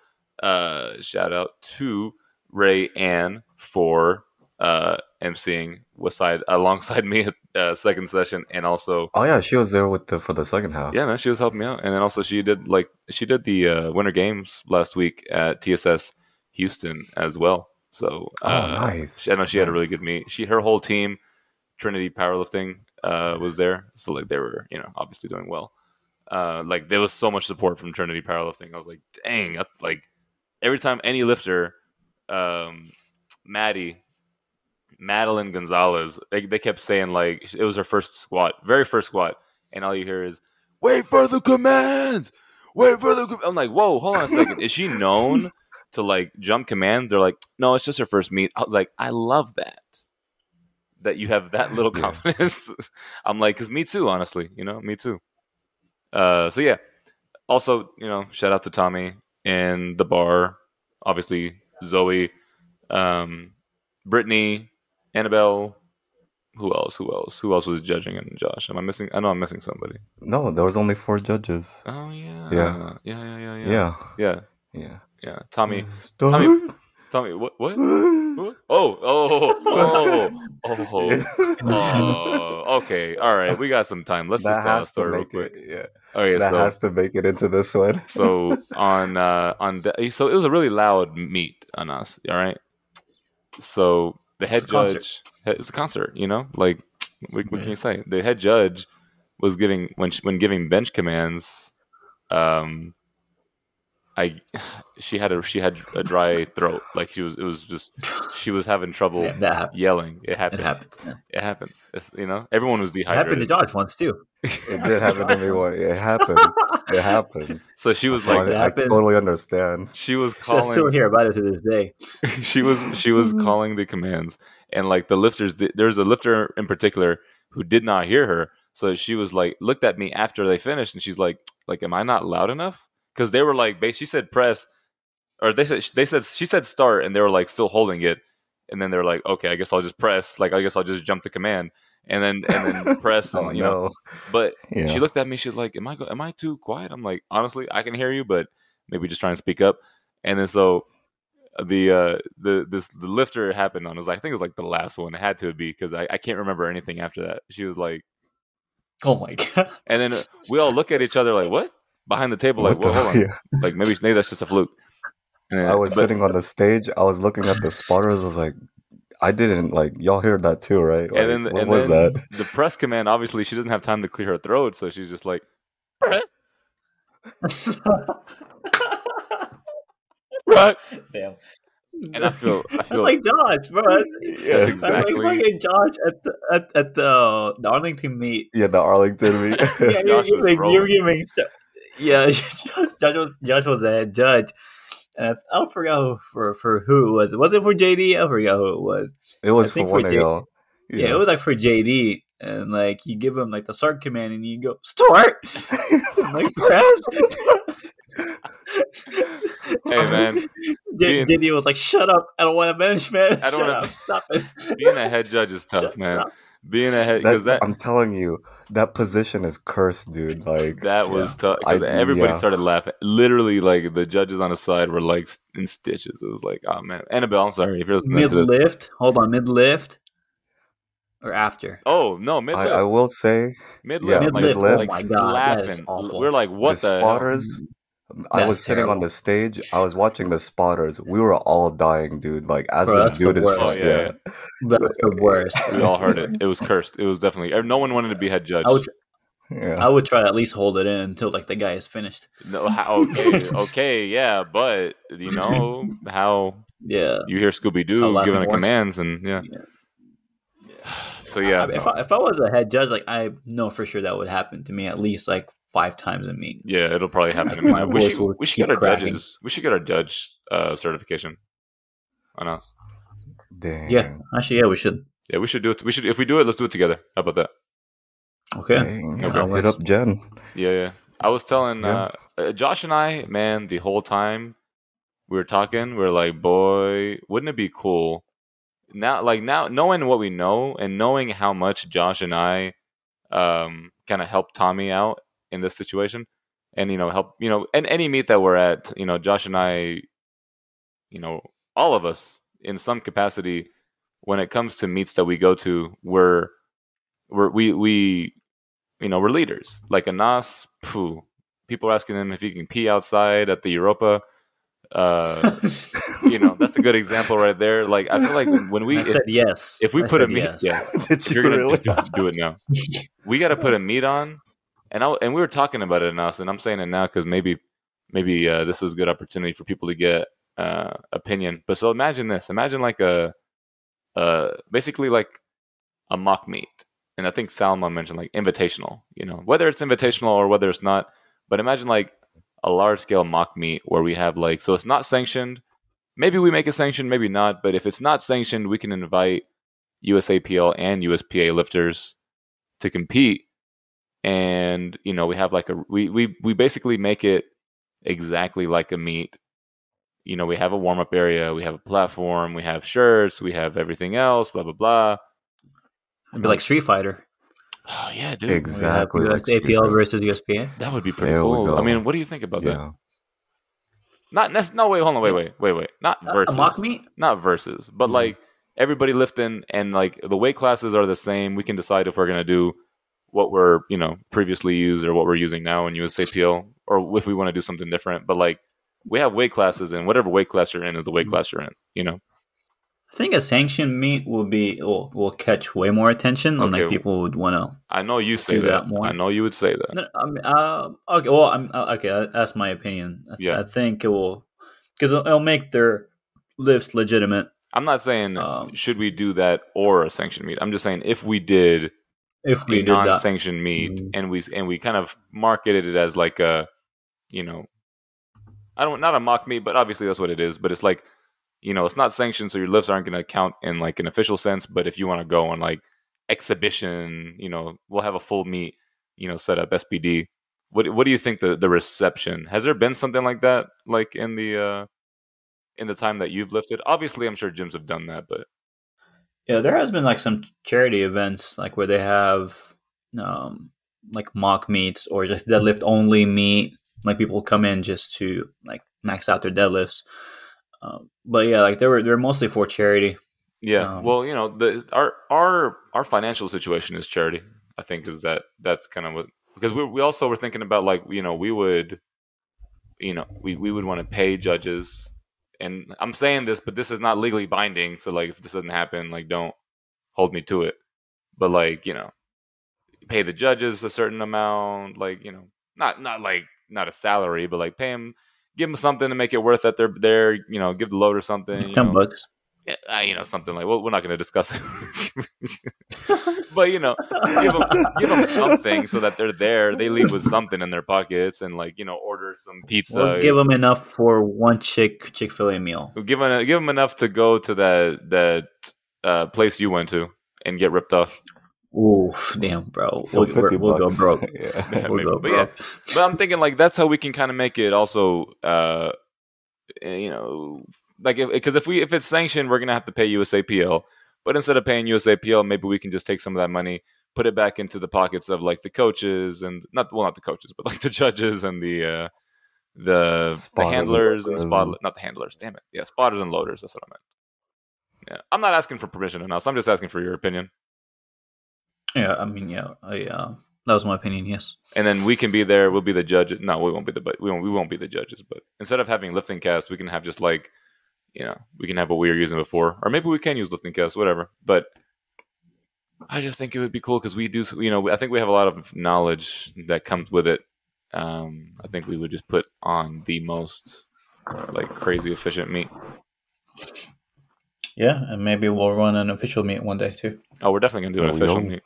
uh, shout out to Ray Ann for uh, emceeing West Side alongside me at uh, second session, and also Oh yeah, she was there with the for the second half. yeah, man, she was helping me out, and then also she did like she did the uh, Winter Games last week at TSS Houston as well. So Oh, uh, nice. she, I know she had a really good meet. She her whole team, Trinity Powerlifting, uh, was there, so like they were you know obviously doing well. Uh, like there was so much support from Trinity Powerlifting. I was like, dang, I- like every time any lifter, um, Maddie. Madeline Gonzalez, they, they kept saying like it was her first squat, very first squat, and all you hear is wait for the command. Wait for the. Com-. I'm like, whoa, hold on a second. Is she known to like jump command? They're like, no, it's just her first meet. I was like, I love that. That you have that little Yeah. confidence. <laughs> I'm like, cause me too, honestly. You know, me too. Uh, so yeah. Also, you know, shout out to Tommy and the bar. Obviously, Zoe, um, Brittany, Annabelle. Who else? Who else? Who else was judging? And Josh, am I missing? I know I'm missing somebody. No, there was only four judges. Oh yeah, Yeah. yeah, yeah, yeah, yeah, Yeah. yeah. Yeah. yeah. Tommy, Tommy- Tommy, what? What? <laughs> What? Oh, oh, oh, oh, oh. <laughs> oh. Okay, all right. We got some time. Let's just that tell a story real quick. it. Yeah. Okay, that so has to make it into this one. <laughs> so on uh on the, so it was a really loud meet on us. All right. So the head It's judge, it's a concert. You know, like what, what Yeah. can you say? The head judge was giving when when giving bench commands. um, I she had a she had a dry throat. Like she was it was just she was having trouble Yeah, that happened. yelling. It It happened. happened. Yeah. It happens. It's, you know, everyone was It happened to dehydrated. Josh once too. It did happen to me. One. It happens. It happens. <laughs> So she was like, it I, I happened. totally understand. she was So I still calling. hear about it to this day. <laughs> she was she was <laughs> calling the commands, and like the lifters, did- there's a lifter in particular who did not hear her. So she was like, looked at me after they finished, and she's like, like, am I not loud enough? Because they were like, she said press, or they said they said she said start, and they were like still holding it, and then they were like, okay, I guess I'll just press, like I guess I'll just jump the command, and then and then <laughs> press, and Oh you know. no. But Yeah. she looked at me. She's like, "Am I am I too quiet?" I'm like, "Honestly, I can hear you, but maybe just try and speak up." And then so the uh the this the lifter happened on. It was like, I think it was like the last one. It had to be because I, I can't remember anything after that. She was like, Oh my <laughs> god! and then we all look at each other like, "What?" Behind the table, like, What the- "Well, hold on." <laughs> yeah. Like maybe maybe that's just a fluke. And, I was but- sitting on the stage. I was looking at the spotters. I was like, I didn't like y'all heard that too, right? Like, and then what and was then that? the press command. Obviously, she doesn't have time to clear her throat, so she's just like, "Press, <laughs> right." Damn. And I feel I That's feel like Josh, bro. That's, Yeah, that's exactly. like fucking Josh at the at, at the, the Arlington meet. Yeah, the Arlington meet. <laughs> Yeah, you're, Josh you're, was like, rolling. you're giving. Yeah, Josh, was Josh was the head judge. And I don't who, for for who it was. Was it for JD? I forgot who it was. it was for one for Jake- y'all. Yeah. it was like for JD, and like you give him like the start command, and you go start. <laughs> I'm like press. <laughs> Hey, man. <laughs> J- Being- JD was like, "Shut up! I don't want to bench, man. I don't Shut wanna- up! Stop it! being a head judge is tough, Shut- man. stop. Being a head That, because that I'm telling you, that position is cursed, dude. Like that was tough because everybody yeah. started laughing. Literally, like the judges on the side were like in stitches. It was like, oh man, Annabelle, I'm sorry if you're listening Mid lift. Hold on, mid lift or after? Oh no, mid I, lift, I will say, mid lift. yeah, lift, mid-lift, oh like, my like God, that is laughing. awful. We're like, what the the, hell? Mm. Spotters. I That's was sitting on the stage. I was watching the spotters. We were all dying, dude. Like as Bro, this dude is worst. Oh, yeah, yeah. That's the worst. We all heard it. It was <laughs> cursed. It was definitely. Er, no one wanted to be head judge. I would, yeah. I would try to at least hold it in until like the guy is finished. No, how, okay, <laughs> okay, yeah, but you know how Yeah. you hear Scooby Doo giving the commands, and yeah. Yeah. So yeah, I- if I, if I was a head judge, like I know for sure that would happen to me at least like five times a meet. Yeah, it'll probably <laughs> happen. My we voice should will we should keep get our cracking. judges. We should get our judge uh, certification on us. Damn. Yeah, actually, yeah, we should. Yeah, we should do it. We should if we do it, let's do it together. How about that? Okay. Dang. Okay. Hit up Jen. Yeah, yeah. I was telling Yeah. uh, uh, Josh and I, man, the whole time we were talking, we are like, boy, wouldn't it be cool now? Like now, knowing what we know and knowing how much Josh and I um, kind of helped Tommy out in this situation, and you know, help you know, and any meet that we're at, you know, Josh and I, you know, all of us in some capacity, when it comes to meets that we go to, we're we're we we you know, we're leaders. Like Anas, poo. People are asking him if he can pee outside at the Europa. Uh, <laughs> you know, that's a good example right there. Like, I feel like when we, I if, said yes. if we I put a meet, yes. yeah, <laughs> you're gonna just do, do it now. We got to put a meet on, and I and we were talking about it Anas, and I'm saying it now because maybe maybe uh, this is a good opportunity for people to get uh, opinion. But so imagine this: imagine like a, uh, basically like a mock meet, and I think Salma mentioned like invitational. You know, whether it's invitational or whether it's not, but imagine like a large scale mock meet where we have like so it's not sanctioned. Maybe we make it sanctioned, maybe not. But if it's not sanctioned, we can invite USAPL and USPA lifters to compete, and you know we have like a we we we basically make it exactly like a meet. You know, we have a warm up area, we have a platform, we have shirts, we have everything else, blah blah blah. It'd be like Street Fighter. Oh yeah, dude, Exactly. We like Street USAPL Fighter. versus USPA. that would be pretty There cool. I mean, what do you think about that? Not nec- no wait, hold on, wait, wait, wait, wait. Not A versus. mock meet? not versus, but Mhm. like everybody lifting and like the weight classes are the same. We can decide if we're gonna do what we're you know previously used or what we're using now in USAPL, or if we want to do something different. But like we have weight classes, and whatever weight class you're in is the weight Mhm. class you're in. You know, I think a sanctioned meet will be will, will catch way more attention, and Okay. like people would want to. I know you say that. that more. I know you would say that. No, I mean, uh, okay, well, I'm uh, okay. That's my opinion. I, Yeah. I think it will because it'll, it'll make their lifts legitimate. I'm not saying Um, should we do that or a sanctioned meet. I'm just saying if we did If we a non-sanctioned meet Mhm. and we and we kind of marketed it as like a, you know, I don't not a mock meet, but obviously that's what it is. But it's like, you know, it's not sanctioned, so your lifts aren't going to count in like an official sense. But if you want to go on like exhibition, you know, we'll have a full meet, you know, set up SPD. What what do you think the the reception has there been something like that like in the uh in the time that you've lifted? Obviously, I'm sure gyms have done that, but yeah, there has been like some charity events like where they have um like mock meets or just deadlift only meet. Like people come in just to like max out their deadlifts. Um, but yeah, like they were they're mostly for charity. Yeah. Um, well, you know, the our our our financial situation is charity. I think is that that's kind of what because we we also were thinking about like you know we would you know we we would want to pay judges and I'm saying this but this is not legally binding so like if this doesn't happen like don't hold me to it but like you know pay the judges a certain amount like you know not not like not a salary but like pay them give them something to make it worth that they're there you know give the load or something you Ten know bucks. Yeah, uh, you know, something like well, we're not going to discuss it, <laughs> but you know, give them give them something so that they're there. They leave with something in their pockets and like you know, order some pizza. Or give them enough for one chick Chick Fil A meal. give them give them enough to go to that that uh, place you went to and get ripped off. Oof, damn, bro. So we'll, fifty we'll go bucks. broke. <laughs> yeah. Yeah, <laughs> We'll maybe. go But yeah, but I'm thinking like that's how we can kind of make it also, uh, eh, you know, like because if, we if it's sanctioned, we're gonna have to pay USAPL. But instead of paying USAPL, maybe we can just take some of that money, put it back into the pockets of like the coaches and not well, not the coaches, but like the judges and the uh, the the Spotters and handlers and loaders spot not the handlers. Damn it, yeah, spotters and loaders. That's what I meant. Yeah, I'm not asking for permission enough. I'm just asking for your opinion. Yeah, I mean, yeah, I, uh, that was my opinion. Yes. and then we can be there. We'll be the judge. No, we won't be the but we won't we won't be the judges. But instead of having LiftingCast, we can have just like you know we can have what we were using before, or maybe we can use LiftingCast, whatever. But I just think it would be cool because we do. You know, I think we have a lot of knowledge that comes with it. Um, I think we would just put on the most like crazy efficient meat. Yeah, and maybe we'll run an official meet one day too. Oh, we're definitely gonna do an There we official go. meet.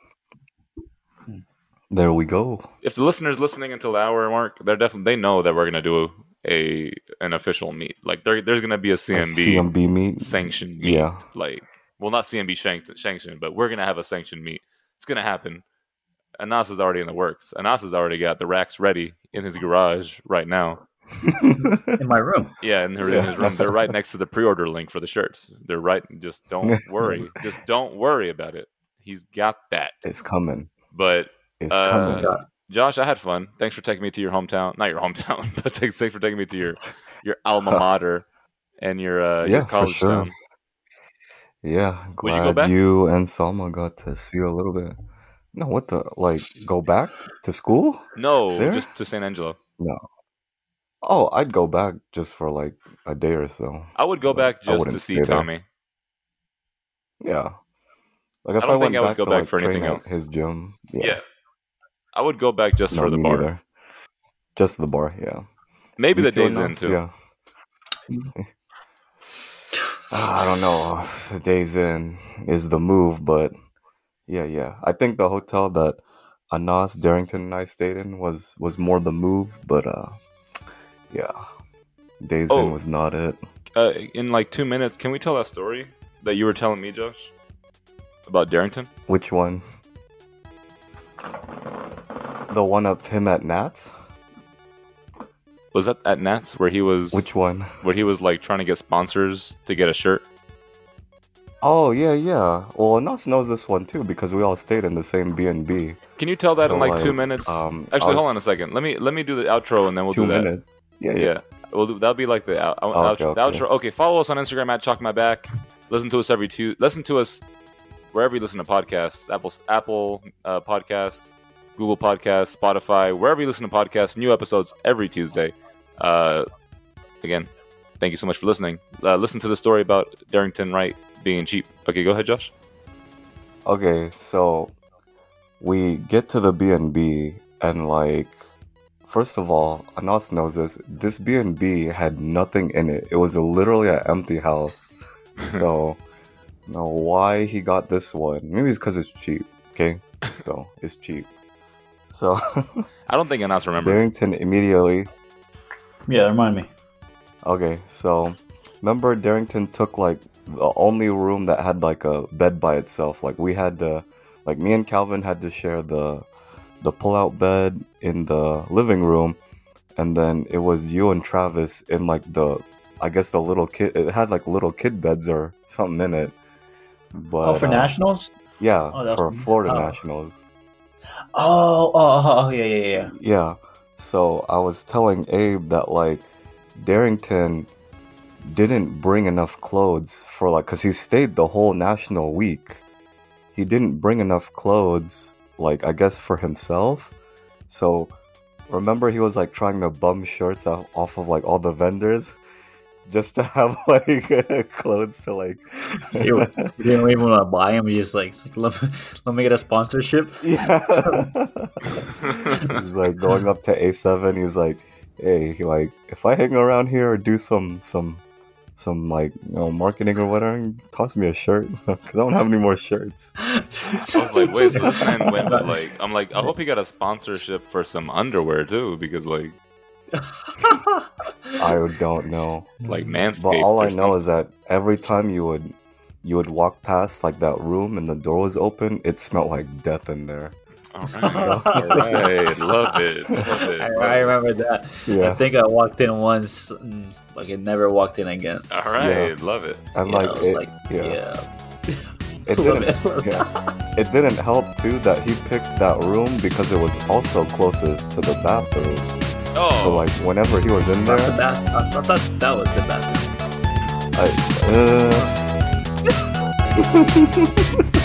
There we go. If the listeners listening until the hour mark, they're definitely they know that we're gonna do a an official meet. Like there, there's gonna be a A CMB. CMB meet. sanctioned meet. Yeah. Like, well, not CMB shanked, sanctioned, but we're gonna have a sanctioned meet. It's gonna happen. Anas is already in the works. Anas has already got the racks ready in his garage right now. In my room. Yeah, in, her, in his room. They're right next to the pre-order link for the shirts. They're right. Just don't <laughs> worry. Just don't worry about it. He's got that. it's coming. But It's Uh, coming. Josh, I had fun. Thanks for taking me to your hometown. Not your hometown, <laughs> but thanks, thanks for taking me to your your alma <laughs> mater and your uh, your Yeah, for college sure. town. Yeah, you glad back? you and Salma got to see a little bit. No, what the like? Go back to school? No, There? just to San Angelo. No. Oh, I'd go back just for like a day or so. I would go back just to see stay there. Tommy. Yeah. Like if I I, went think I would back go to back like for anything else. his gym, Yeah. yeah, I would go back just no, for the bar. neither. Just the bar, yeah. Maybe the Days Inn too. Yeah. Ah, I don't know. The Days Inn is the move, but yeah, yeah. I think the hotel that Anas, Darrington, and I stayed in was was more the move, but uh, yeah, days Oh. in was not it. Uh, in like two minutes, can we tell that story that you were telling me, Josh, about Darrington? Which one? The one of him at Nats? Was that at Nats where he was Which one? where he was like trying to get sponsors to get a shirt? Oh yeah, yeah. Well, Anas knows this one too because we all stayed in the same B and B. Can you tell that So, in like, two minutes? um, Actually, hold on a second. Let me let me do the outro and then we'll Two do that. minutes. Yeah, yeah. Yeah, we'll that'll be like the out, out- Oh, okay, outro, the outro. Okay, follow us on Instagram at Chalk My Back. Listen to us every two. Listen to us wherever you listen to podcasts. Apple Apple uh, Podcasts, Google Podcasts, Spotify, wherever you listen to podcasts. New episodes every Tuesday. Uh, again, thank you so much for listening. Uh, listen to the story about Darrington Wright being cheap. Okay, go ahead, Josh. Okay, so we get to the B and B, and like, first of all, Anas knows this. This B and B had nothing in it. It was literally an empty house. <laughs> So, know why he got this one? Maybe it's because it's cheap. Okay, <laughs> so it's cheap. So <laughs> I don't think Anas remember. Darrington immediately. Yeah, remind me. Okay, so remember Darrington took like the only room that had like a bed by itself. Like we had to, like me and Calvin had to share the the pull-out bed in the living room, and then it was you and Travis in like the, I guess the little kid. It had like little kid beds or something in it. But oh, for uh, nationals? yeah, Oh, for Florida oh. Nationals. Oh, oh, oh, oh, yeah, yeah, yeah. Yeah. So I was telling Abe that like Darrington didn't bring enough clothes for like cuz he stayed the whole national week. He didn't bring enough clothes like I guess for himself. So remember he was like trying to bum shirts off of like all the vendors just to have <laughs> like clothes to like You, <laughs> you didn't even want to buy them. You just like, like let, me, let me get a sponsorship. Yeah. <laughs> he's like going up to A7. He's like, hey, he like, if I hang around here or do some some some like you know marketing or whatever, toss me a shirt because I don't have any more shirts. I was like, wait, so this man went like, I'm like, I hope he got a sponsorship for some underwear too, because like, I don't know, like Manscaped. but all I know is that every time you would you would walk past like that room and the door was open, it smelled like death in there. All right, <laughs> all right, love it, love it. I, I remember that. Yeah. I think I walked in once, and like I never walked in again. All right, love it. and Yeah, like, I it, like, yeah. yeah. it <laughs> didn't. it. yeah. It didn't help too that he picked that room because it was also closest to the bathroom. Oh, So like whenever he was in Not the there, bath. I, I thought that was the bathroom. I, uh, <laughs>